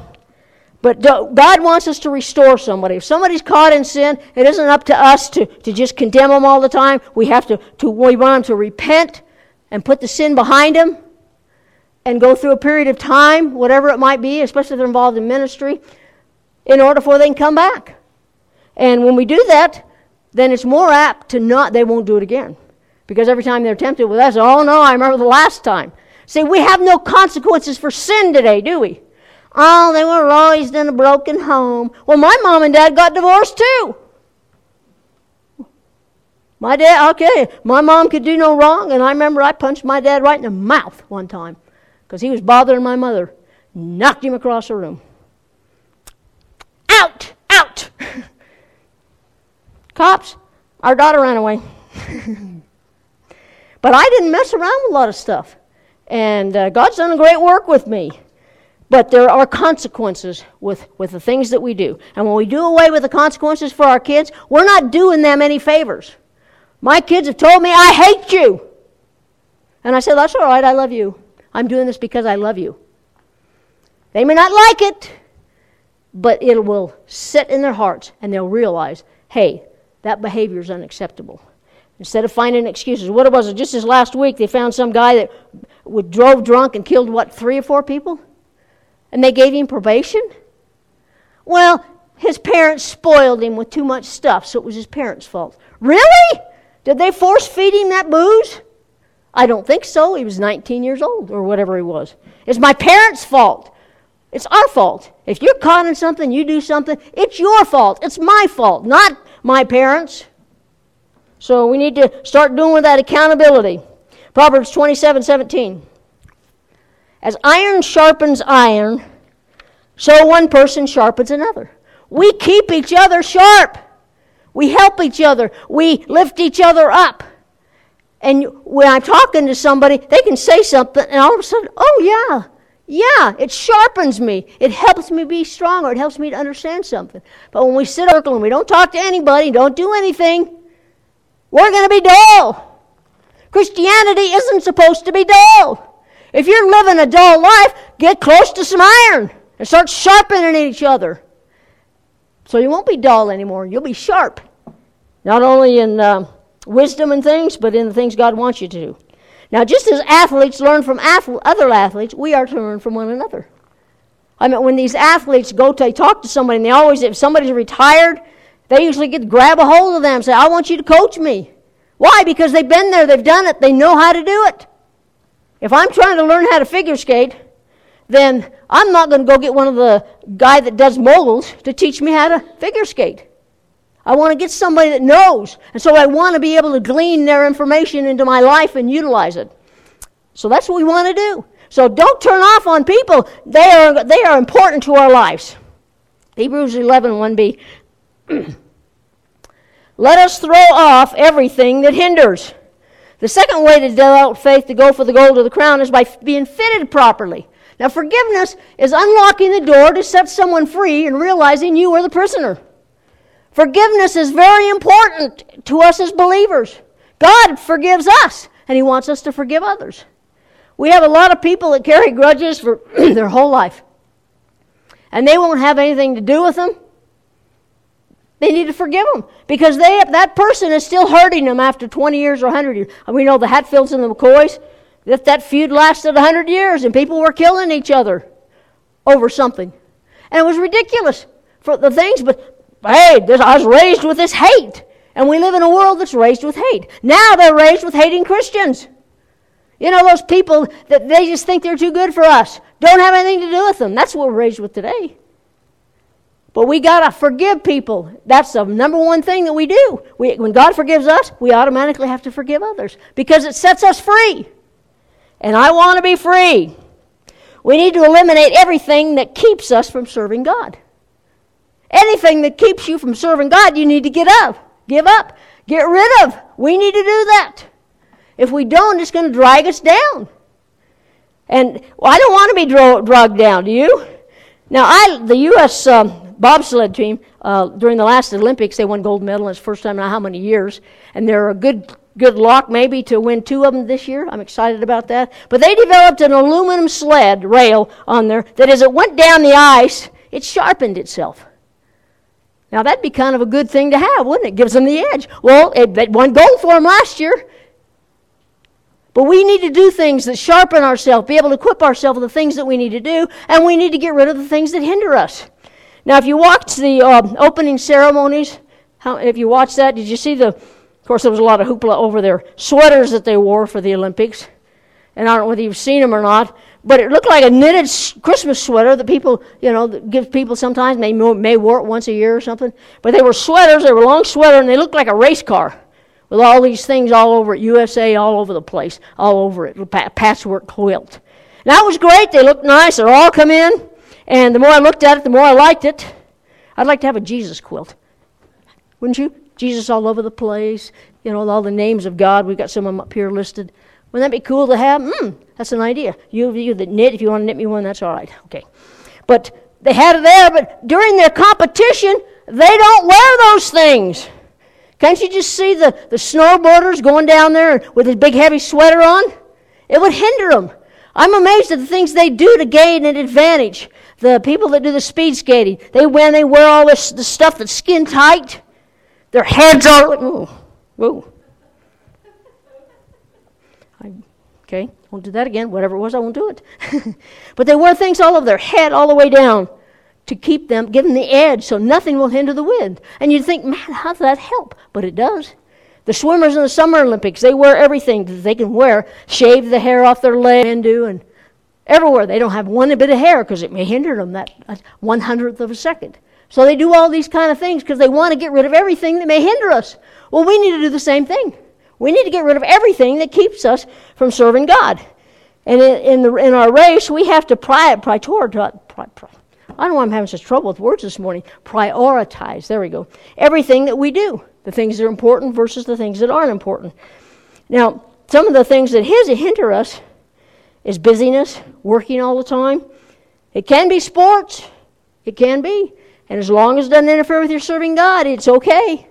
but God wants us to restore somebody. If somebody's caught in sin, it isn't up to us to, to just condemn them all the time. We have to, to we want them to repent and put the sin behind them and go through a period of time, whatever it might be, especially if they're involved in ministry, in order for they can come back. And when we do that, then it's more apt to not, they won't do it again. Because every time they're tempted with us, oh no, I remember the last time. See, we have no consequences for sin today, do we? Oh, they were raised in a broken home. Well, my mom and dad got divorced too. My dad, okay, my mom could do no wrong, and I remember I punched my dad right in the mouth one time because he was bothering my mother. Knocked him across the room. Out! Out! Cops, our daughter ran away. but I didn't mess around with a lot of stuff. And uh, God's done a great work with me. But there are consequences with, with the things that we do. And when we do away with the consequences for our kids, we're not doing them any favors. My kids have told me, I hate you. And I said, That's all right, I love you. I'm doing this because I love you. They may not like it, but it will sit in their hearts and they'll realize, hey, that behavior is unacceptable. Instead of finding excuses. What it was? Just this last week, they found some guy that drove drunk and killed, what, three or four people? And they gave him probation? Well, his parents spoiled him with too much stuff, so it was his parents' fault. Really? Did they force feed him that booze? I don't think so. He was 19 years old or whatever he was. It's my parents' fault. It's our fault. If you're caught in something, you do something, it's your fault. It's my fault, not my parents. So we need to start doing that accountability. Proverbs 27 17. As iron sharpens iron, so one person sharpens another. We keep each other sharp. We help each other. We lift each other up. And when I'm talking to somebody, they can say something, and all of a sudden, oh, yeah, yeah, it sharpens me. It helps me be stronger. It helps me to understand something. But when we sit circle and we don't talk to anybody, don't do anything, we're going to be dull. Christianity isn't supposed to be dull. If you're living a dull life, get close to some iron and start sharpening each other. So you won't be dull anymore. You'll be sharp. Not only in uh, wisdom and things, but in the things God wants you to do. Now, just as athletes learn from other athletes, we are to learn from one another. I mean, when these athletes go to talk to somebody, and they always, if somebody's retired, they usually get grab a hold of them and say, I want you to coach me. Why? Because they've been there, they've done it, they know how to do it. If I'm trying to learn how to figure skate, then I'm not going to go get one of the guy that does moguls to teach me how to figure skate. I want to get somebody that knows. And so I want to be able to glean their information into my life and utilize it. So that's what we want to do. So don't turn off on people. They are, they are important to our lives. Hebrews 11, 1b. Let us throw off everything that hinders. The second way to develop faith to go for the gold of the crown is by being fitted properly. Now, forgiveness is unlocking the door to set someone free and realizing you were the prisoner. Forgiveness is very important to us as believers. God forgives us, and He wants us to forgive others. We have a lot of people that carry grudges for their whole life, and they won't have anything to do with them. They need to forgive them because they, that person is still hurting them after 20 years or 100 years. We know the Hatfields and the McCoys that that feud lasted 100 years and people were killing each other over something. And it was ridiculous for the things, but hey, this, I was raised with this hate. And we live in a world that's raised with hate. Now they're raised with hating Christians. You know, those people that they just think they're too good for us. Don't have anything to do with them. That's what we're raised with today. But we got to forgive people. That's the number one thing that we do. We, when God forgives us, we automatically have to forgive others because it sets us free and I want to be free. We need to eliminate everything that keeps us from serving God. Anything that keeps you from serving God, you need to get up, give up, get rid of. We need to do that. If we don't, it's going to drag us down. And well, I don't want to be dro- dragged down, do you? Now, I, the U.S. Um, bobsled team, uh, during the last Olympics, they won gold medal. It's the first time in how many years. And they're a good good luck maybe to win two of them this year. I'm excited about that. But they developed an aluminum sled rail on there that as it went down the ice, it sharpened itself. Now that'd be kind of a good thing to have, wouldn't it? Gives them the edge. Well, it, it won gold for them last year. But we need to do things that sharpen ourselves, be able to equip ourselves with the things that we need to do, and we need to get rid of the things that hinder us. Now, if you watched the uh, opening ceremonies, how, if you watched that, did you see the? Course, there was a lot of hoopla over their sweaters that they wore for the Olympics, and I don't know whether you've seen them or not. But it looked like a knitted Christmas sweater that people, you know, give people sometimes. They may wear it once a year or something. But they were sweaters. They were long sweater, and they looked like a race car with all these things all over it, USA all over the place, all over it, patchwork quilt. And that was great. They looked nice. They're all come in. And the more I looked at it, the more I liked it. I'd like to have a Jesus quilt. Wouldn't you? Jesus all over the place. You know, all the names of God. We've got some of them up here listed. Wouldn't that be cool to have? Hmm, that's an idea. You, you that knit, if you want to knit me one, that's all right. Okay. But they had it there, but during their competition, they don't wear those things. Can't you just see the, the snowboarders going down there with his big heavy sweater on? It would hinder them. I'm amazed at the things they do to gain an advantage. The people that do the speed skating, they when they wear all this the stuff that's skin tight, their heads are whoa, whoa. I, okay, won't do that again. Whatever it was, I won't do it. but they wear things all over their head, all the way down, to keep them, give them the edge, so nothing will hinder the wind. And you'd think, man, how does that help? But it does. The swimmers in the Summer Olympics, they wear everything that they can wear, shave the hair off their leg, and do, and everywhere. They don't have one bit of hair because it may hinder them that uh, one hundredth of a second. So they do all these kind of things because they want to get rid of everything that may hinder us. Well, we need to do the same thing. We need to get rid of everything that keeps us from serving God. And in, the, in our race, we have to pri- prioritize. Pri- pri- I don't know why I'm having such trouble with words this morning. Prioritize. There we go. Everything that we do. The things that are important versus the things that aren't important. Now, some of the things that hinder us is busyness, working all the time. It can be sports. It can be. And as long as it doesn't interfere with your serving God, it's okay.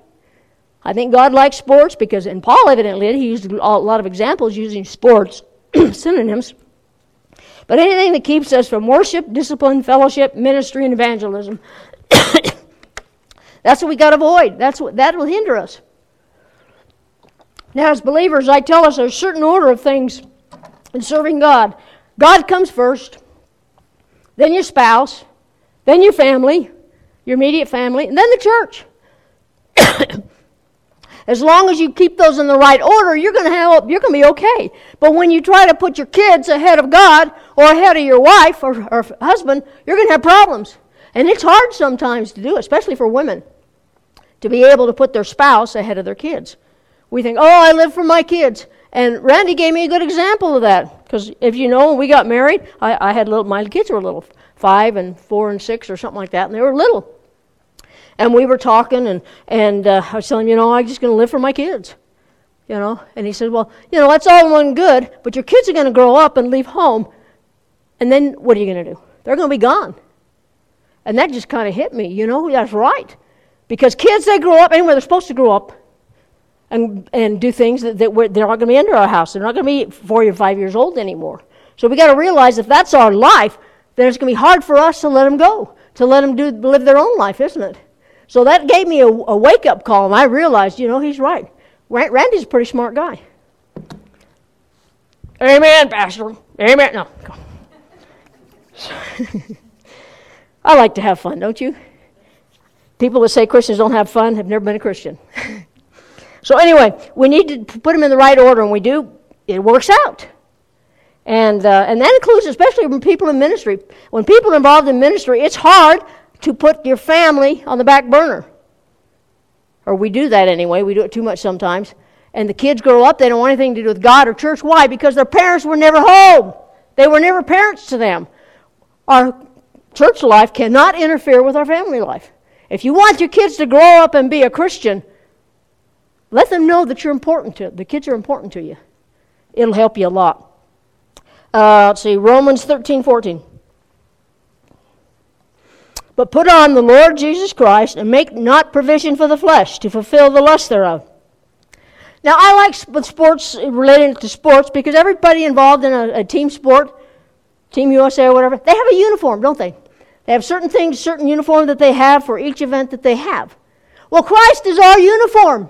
I think God likes sports because, and Paul evidently did, he used a lot of examples using sports synonyms. But anything that keeps us from worship, discipline, fellowship, ministry, and evangelism, that's what we got to avoid. That's what that will hinder us. Now, as believers, I tell us there's a certain order of things in serving God. God comes first, then your spouse, then your family, your immediate family, and then the church. as long as you keep those in the right order, you're going to have you're going to be okay. But when you try to put your kids ahead of God or ahead of your wife or, or husband, you're going to have problems. And it's hard sometimes to do, especially for women, to be able to put their spouse ahead of their kids. We think, "Oh, I live for my kids." And Randy gave me a good example of that. Because if you know, when we got married, I, I had little, my kids were little, five and four and six or something like that, and they were little. And we were talking, and, and uh, I was telling him, you know, I'm just going to live for my kids. You know? And he said, well, you know, that's all one good, but your kids are going to grow up and leave home. And then what are you going to do? They're going to be gone. And that just kind of hit me, you know, that's right. Because kids, they grow up anywhere they're supposed to grow up and, and do things that, that they're not going to be under our house. They're not going to be four or five years old anymore. So we got to realize if that's our life, then it's going to be hard for us to let them go, to let them do, live their own life, isn't it? So that gave me a, a wake up call, and I realized, you know, he's right. Randy's a pretty smart guy. Amen, Pastor. Amen. No. I like to have fun, don't you? People that say Christians don't have fun have never been a Christian. So, anyway, we need to put them in the right order, and we do. It works out. And, uh, and that includes especially when people in ministry. When people are involved in ministry, it's hard to put your family on the back burner. Or we do that anyway. We do it too much sometimes. And the kids grow up, they don't want anything to do with God or church. Why? Because their parents were never home. They were never parents to them. Our church life cannot interfere with our family life. If you want your kids to grow up and be a Christian, let them know that you're important to the kids are important to you. It'll help you a lot. Uh, let's see, Romans 13, 14. But put on the Lord Jesus Christ and make not provision for the flesh to fulfill the lust thereof. Now, I like sports related to sports because everybody involved in a, a team sport, Team USA or whatever, they have a uniform, don't they? They have certain things, certain uniform that they have for each event that they have. Well, Christ is our uniform.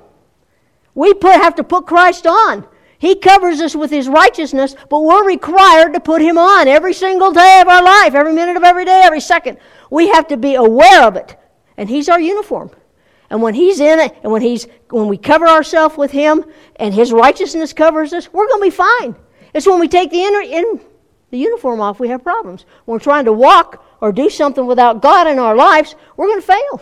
We put, have to put Christ on. He covers us with His righteousness, but we're required to put Him on every single day of our life, every minute of every day, every second. We have to be aware of it. And He's our uniform. And when He's in it, and when, he's, when we cover ourselves with Him, and His righteousness covers us, we're going to be fine. It's when we take the, inner, in, the uniform off we have problems. When we're trying to walk or do something without God in our lives, we're going to fail.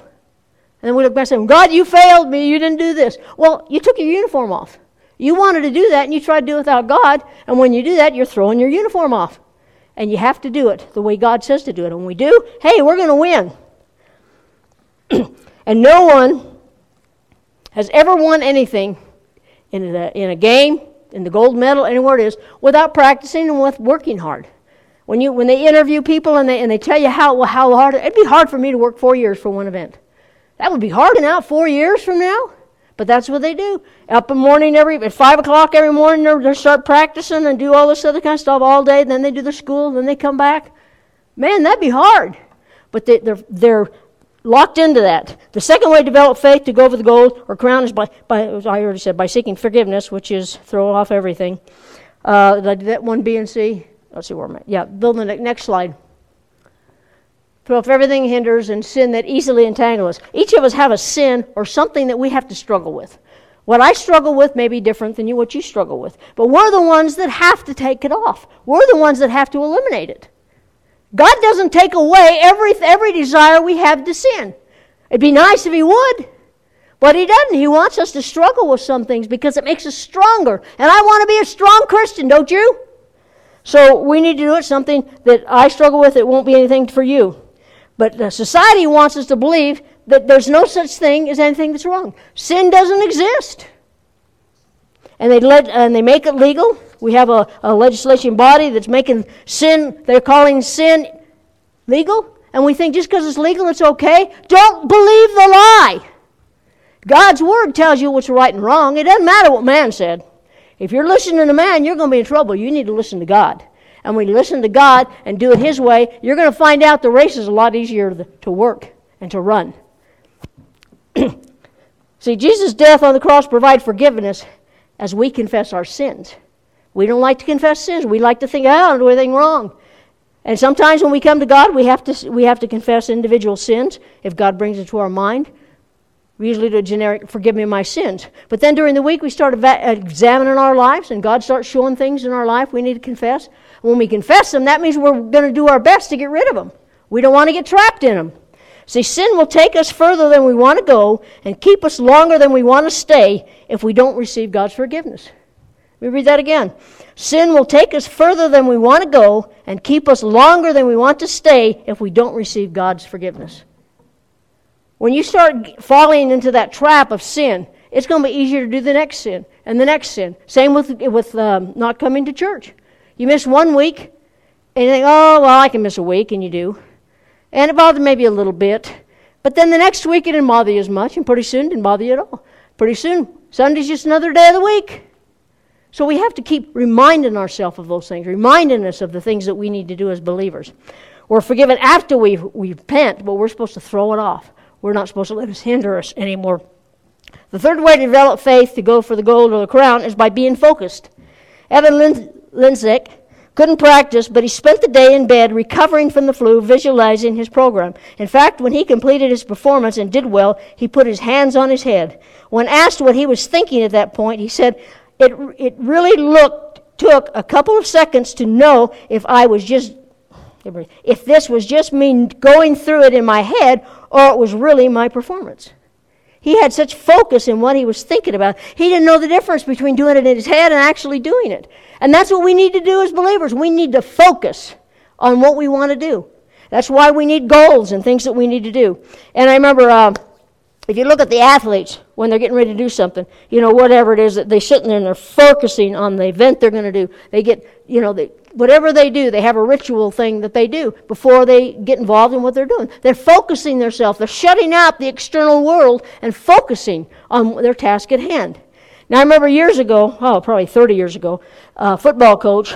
And then we look back and say, God, you failed me. You didn't do this. Well, you took your uniform off. You wanted to do that and you tried to do it without God. And when you do that, you're throwing your uniform off. And you have to do it the way God says to do it. And when we do, hey, we're going to win. and no one has ever won anything in a, in a game, in the gold medal, anywhere it is, without practicing and with working hard. When, you, when they interview people and they, and they tell you how, how hard, it'd be hard for me to work four years for one event. That would be hard now, four years from now. But that's what they do. Up in the morning every at five o'clock every morning they start practicing and do all this other kind of stuff all day. Then they do their school. Then they come back. Man, that'd be hard. But they, they're they're locked into that. The second way to develop faith to go for the gold or crown is by, by I already said, by seeking forgiveness, which is throw off everything. Uh, that one B and C. Let's see where I'm at. Yeah, build the next slide. Throw off everything hinders and sin that easily entangles us. Each of us have a sin or something that we have to struggle with. What I struggle with may be different than you, what you struggle with. But we're the ones that have to take it off. We're the ones that have to eliminate it. God doesn't take away every, every desire we have to sin. It'd be nice if He would. But He doesn't. He wants us to struggle with some things because it makes us stronger. And I want to be a strong Christian, don't you? So we need to do it something that I struggle with. It won't be anything for you. But society wants us to believe that there's no such thing as anything that's wrong. Sin doesn't exist. And they, let, and they make it legal. We have a, a legislation body that's making sin, they're calling sin legal. And we think just because it's legal, it's okay. Don't believe the lie. God's word tells you what's right and wrong. It doesn't matter what man said. If you're listening to man, you're going to be in trouble. You need to listen to God and we listen to God and do it His way, you're going to find out the race is a lot easier to work and to run. See, Jesus' death on the cross provides forgiveness as we confess our sins. We don't like to confess sins. We like to think, oh, I don't do anything wrong. And sometimes when we come to God, we have to, we have to confess individual sins if God brings it to our mind. We usually do a generic, forgive me my sins. But then during the week, we start examining our lives, and God starts showing things in our life we need to confess. When we confess them, that means we're going to do our best to get rid of them. We don't want to get trapped in them. See, sin will take us further than we want to go and keep us longer than we want to stay if we don't receive God's forgiveness. Let me read that again. Sin will take us further than we want to go and keep us longer than we want to stay if we don't receive God's forgiveness. When you start falling into that trap of sin, it's going to be easier to do the next sin and the next sin. Same with, with um, not coming to church. You miss one week, and you think, oh, well, I can miss a week, and you do. And it bothers maybe a little bit. But then the next week it didn't bother you as much, and pretty soon it didn't bother you at all. Pretty soon, Sunday's just another day of the week. So we have to keep reminding ourselves of those things, reminding us of the things that we need to do as believers. We're forgiven after we, we repent, but we're supposed to throw it off. We're not supposed to let it hinder us anymore. The third way to develop faith to go for the gold or the crown is by being focused. Evan Lysacek couldn't practice, but he spent the day in bed recovering from the flu, visualizing his program. In fact, when he completed his performance and did well, he put his hands on his head. When asked what he was thinking at that point, he said, It, it really looked, took a couple of seconds to know if I was just if this was just me going through it in my head or it was really my performance. He had such focus in what he was thinking about. He didn't know the difference between doing it in his head and actually doing it. And that's what we need to do as believers. We need to focus on what we want to do. That's why we need goals and things that we need to do. And I remember uh, if you look at the athletes when they're getting ready to do something, you know, whatever it is that they're sitting there and they're focusing on the event they're going to do. They get, you know, they, whatever they do, they have a ritual thing that they do before they get involved in what they're doing. They're focusing themselves. They're shutting out the external world and focusing on their task at hand. Now, I remember years ago, oh, probably 30 years ago, a football coach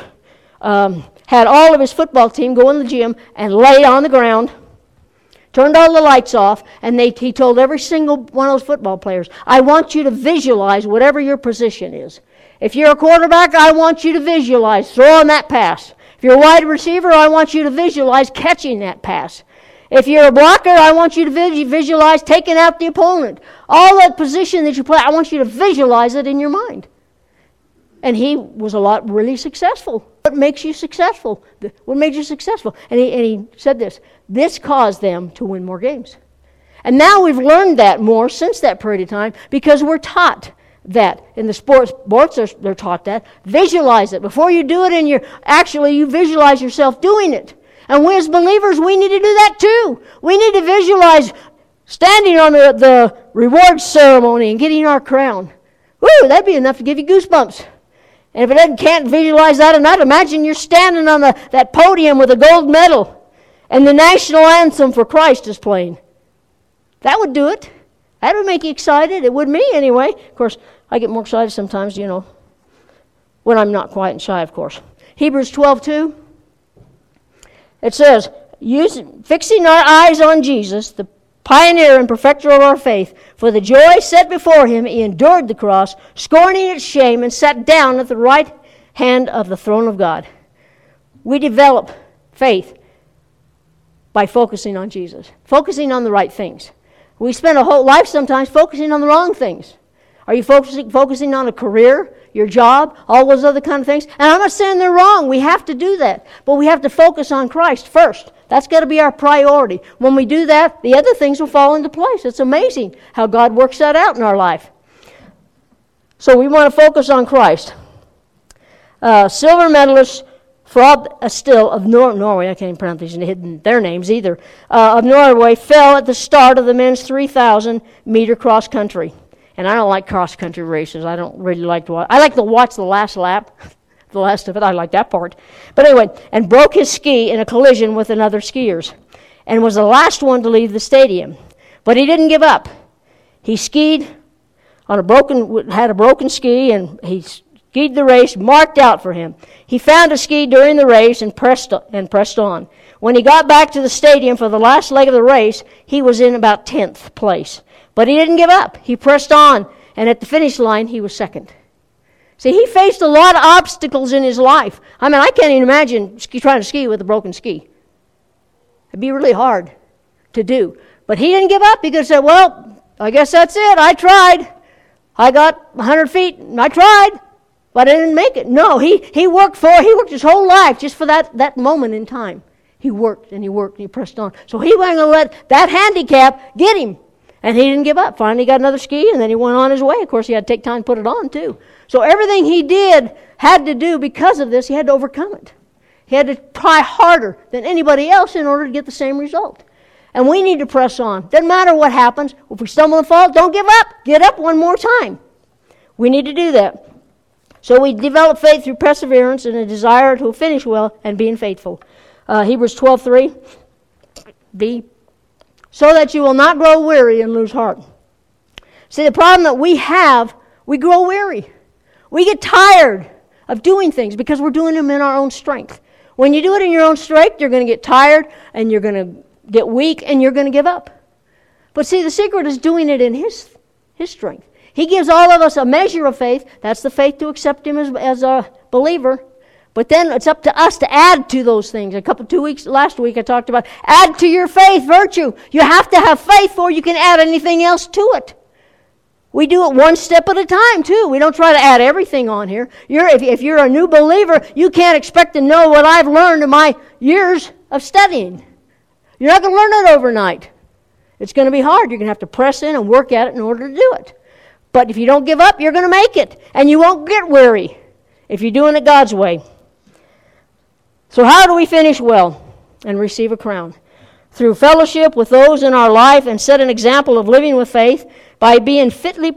um, had all of his football team go in the gym and lay on the ground turned all the lights off, and they, he told every single one of those football players, I want you to visualize whatever your position is. If you're a quarterback, I want you to visualize throwing that pass. If you're a wide receiver, I want you to visualize catching that pass. If you're a blocker, I want you to visualize taking out the opponent. All that position that you play, I want you to visualize it in your mind. And he was a lot really successful. What makes you successful? What made you successful? And he, and he said this this caused them to win more games. And now we've learned that more since that period of time because we're taught that. In the sports sports are, they're taught that. Visualize it. Before you do it and you're actually you visualize yourself doing it. And we as believers we need to do that too. We need to visualize standing on the, the reward ceremony and getting our crown. Woo, that'd be enough to give you goosebumps. And if it doesn't, can't visualize that enough, imagine you're standing on the, that podium with a gold medal and the national anthem for Christ is playing. That would do it. That would make you excited. It would me anyway. Of course, I get more excited sometimes, you know, when I'm not quiet and shy, of course. Hebrews 12 2. It says, fixing our eyes on Jesus, the pioneer and perfecter of our faith, for the joy set before him, he endured the cross, scorning its shame, and sat down at the right hand of the throne of God. We develop faith by focusing on Jesus, focusing on the right things. We spend a whole life sometimes focusing on the wrong things. Are you focusing, focusing on a career, your job, all those other kind of things? And I'm not saying they're wrong. We have to do that. But we have to focus on Christ first. That's got to be our priority. When we do that, the other things will fall into place. It's amazing how God works that out in our life. So we want to focus on Christ. Uh, silver medalist Frode Estil of Nor- Norway, I can't even pronounce these, hidden their names either, uh, of Norway, fell at the start of the men's 3,000 meter cross country. And I don't like cross country races. I don't really like to watch. I like to watch the last lap, the last of it. I like that part. But anyway, and broke his ski in a collision with another skiers, and was the last one to leave the stadium. But he didn't give up. He skied on a broken, had a broken ski, and he skied the race marked out for him. He found a ski during the race and pressed, and pressed on. When he got back to the stadium for the last leg of the race, he was in about 10th place. But he didn't give up. He pressed on, and at the finish line, he was second. See, he faced a lot of obstacles in his life. I mean, I can't even imagine ski, trying to ski with a broken ski. It'd be really hard to do. But he didn't give up. He could say, Well, I guess that's it. I tried. I got 100 feet, and I tried. But I didn't make it. No, he, he worked for, he worked his whole life just for that, that moment in time. He worked and he worked and he pressed on. So he wasn't going to let that handicap get him. And he didn't give up. Finally got another ski and then he went on his way. Of course, he had to take time to put it on too. So everything he did had to do because of this, he had to overcome it. He had to try harder than anybody else in order to get the same result. And we need to press on. Doesn't matter what happens. If we stumble and fall, don't give up. Get up one more time. We need to do that. So we develop faith through perseverance and a desire to finish well and being faithful. Uh, Hebrews 12:3 B. So that you will not grow weary and lose heart. See, the problem that we have, we grow weary. We get tired of doing things because we're doing them in our own strength. When you do it in your own strength, you're going to get tired and you're going to get weak and you're going to give up. But see, the secret is doing it in His, his strength. He gives all of us a measure of faith. That's the faith to accept Him as, as a believer. But then it's up to us to add to those things. A couple, two weeks, last week I talked about add to your faith virtue. You have to have faith before you can add anything else to it. We do it one step at a time, too. We don't try to add everything on here. You're, if, if you're a new believer, you can't expect to know what I've learned in my years of studying. You're not going to learn it overnight. It's going to be hard. You're going to have to press in and work at it in order to do it. But if you don't give up, you're going to make it. And you won't get weary if you're doing it God's way. So, how do we finish well and receive a crown? Through fellowship with those in our life and set an example of living with faith by being fitly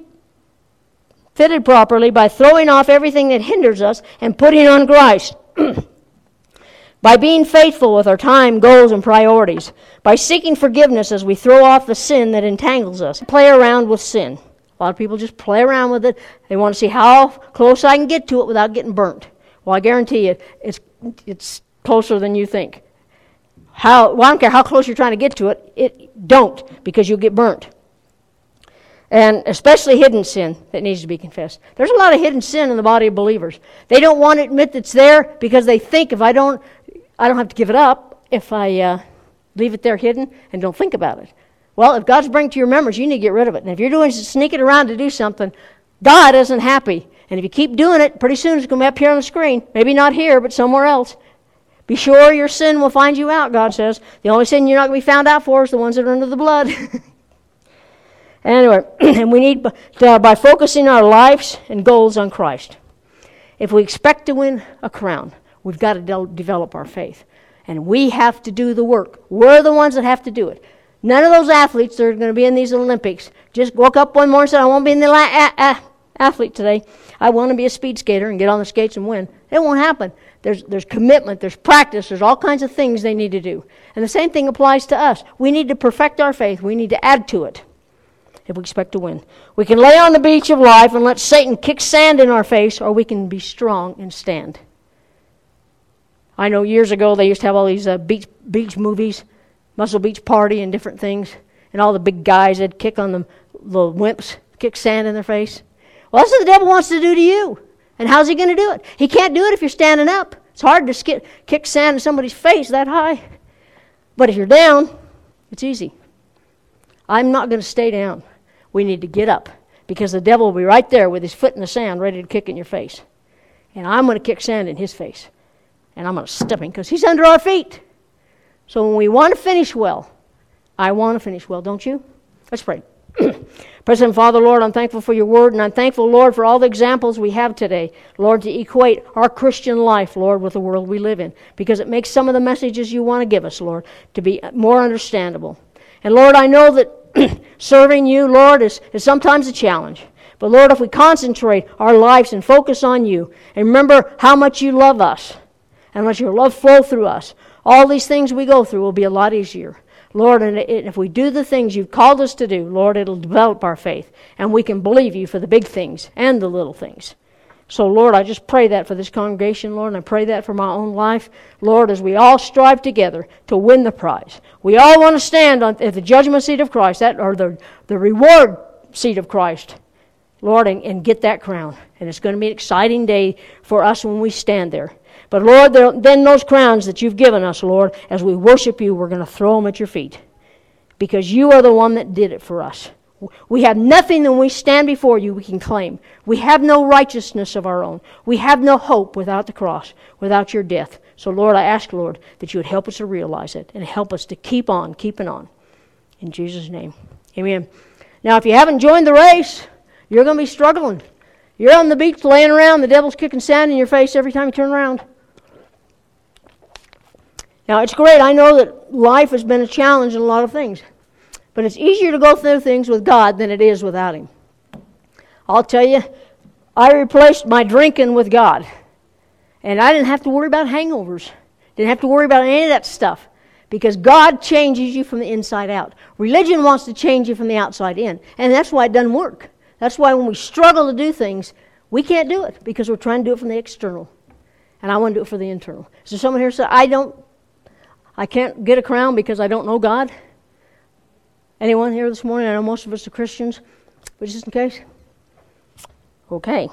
fitted properly by throwing off everything that hinders us and putting on Christ. by being faithful with our time, goals, and priorities. By seeking forgiveness as we throw off the sin that entangles us. Play around with sin. A lot of people just play around with it. They want to see how close I can get to it without getting burnt. Well, I guarantee you, it's, it's closer than you think. How, well, I don't care how close you're trying to get to it, it don't, because you'll get burnt. and especially hidden sin that needs to be confessed. There's a lot of hidden sin in the body of believers. They don't want to admit it's there because they think if I don't, I don't have to give it up if I uh, leave it there hidden and don't think about it. Well, if God's bringing to your remembrance, you need to get rid of it. And if you're doing sneaking around to do something, God isn't happy. And if you keep doing it, pretty soon it's going to be up here on the screen. Maybe not here, but somewhere else. Be sure your sin will find you out, God says. The only sin you're not going to be found out for is the ones that are under the blood. anyway, and we need, to, by focusing our lives and goals on Christ, if we expect to win a crown, we've got to de- develop our faith. And we have to do the work. We're the ones that have to do it. None of those athletes that are going to be in these Olympics just woke up one morning and said, I won't be in the la- a- a- athlete today. I want to be a speed skater and get on the skates and win. It won't happen. There's, there's commitment, there's practice, there's all kinds of things they need to do. And the same thing applies to us. We need to perfect our faith, we need to add to it if we expect to win. We can lay on the beach of life and let Satan kick sand in our face, or we can be strong and stand. I know years ago they used to have all these uh, beach, beach movies, Muscle Beach Party, and different things, and all the big guys would kick on the, the wimps, kick sand in their face. Well, that's what the devil wants to do to you. And how's he going to do it? He can't do it if you're standing up. It's hard to kick sand in somebody's face that high. But if you're down, it's easy. I'm not going to stay down. We need to get up because the devil will be right there with his foot in the sand ready to kick in your face. And I'm going to kick sand in his face. And I'm going to step him because he's under our feet. So when we want to finish well, I want to finish well, don't you? Let's pray. President Father, Lord, I'm thankful for your word, and I'm thankful, Lord, for all the examples we have today, Lord, to equate our Christian life, Lord, with the world we live in, because it makes some of the messages you want to give us, Lord, to be more understandable. And Lord, I know that serving you, Lord, is, is sometimes a challenge. But Lord, if we concentrate our lives and focus on you, and remember how much you love us, and let your love flow through us, all these things we go through will be a lot easier. Lord, and if we do the things you've called us to do, Lord, it'll develop our faith. And we can believe you for the big things and the little things. So, Lord, I just pray that for this congregation, Lord, and I pray that for my own life. Lord, as we all strive together to win the prize. We all want to stand on, at the judgment seat of Christ, that, or the, the reward seat of Christ, Lord, and, and get that crown. And it's going to be an exciting day for us when we stand there. But Lord, then those crowns that you've given us, Lord, as we worship you, we're going to throw them at your feet. Because you are the one that did it for us. We have nothing when we stand before you we can claim. We have no righteousness of our own. We have no hope without the cross, without your death. So, Lord, I ask, Lord, that you would help us to realize it and help us to keep on, keeping on. In Jesus' name. Amen. Now, if you haven't joined the race, you're going to be struggling. You're on the beach laying around, the devil's kicking sand in your face every time you turn around. Now, it's great. I know that life has been a challenge in a lot of things. But it's easier to go through things with God than it is without Him. I'll tell you, I replaced my drinking with God. And I didn't have to worry about hangovers. Didn't have to worry about any of that stuff. Because God changes you from the inside out. Religion wants to change you from the outside in. And that's why it doesn't work. That's why when we struggle to do things, we can't do it because we're trying to do it from the external. And I want to do it for the internal. So someone here said, I don't I can't get a crown because I don't know God? Anyone here this morning? I know most of us are Christians, but just in case. Okay.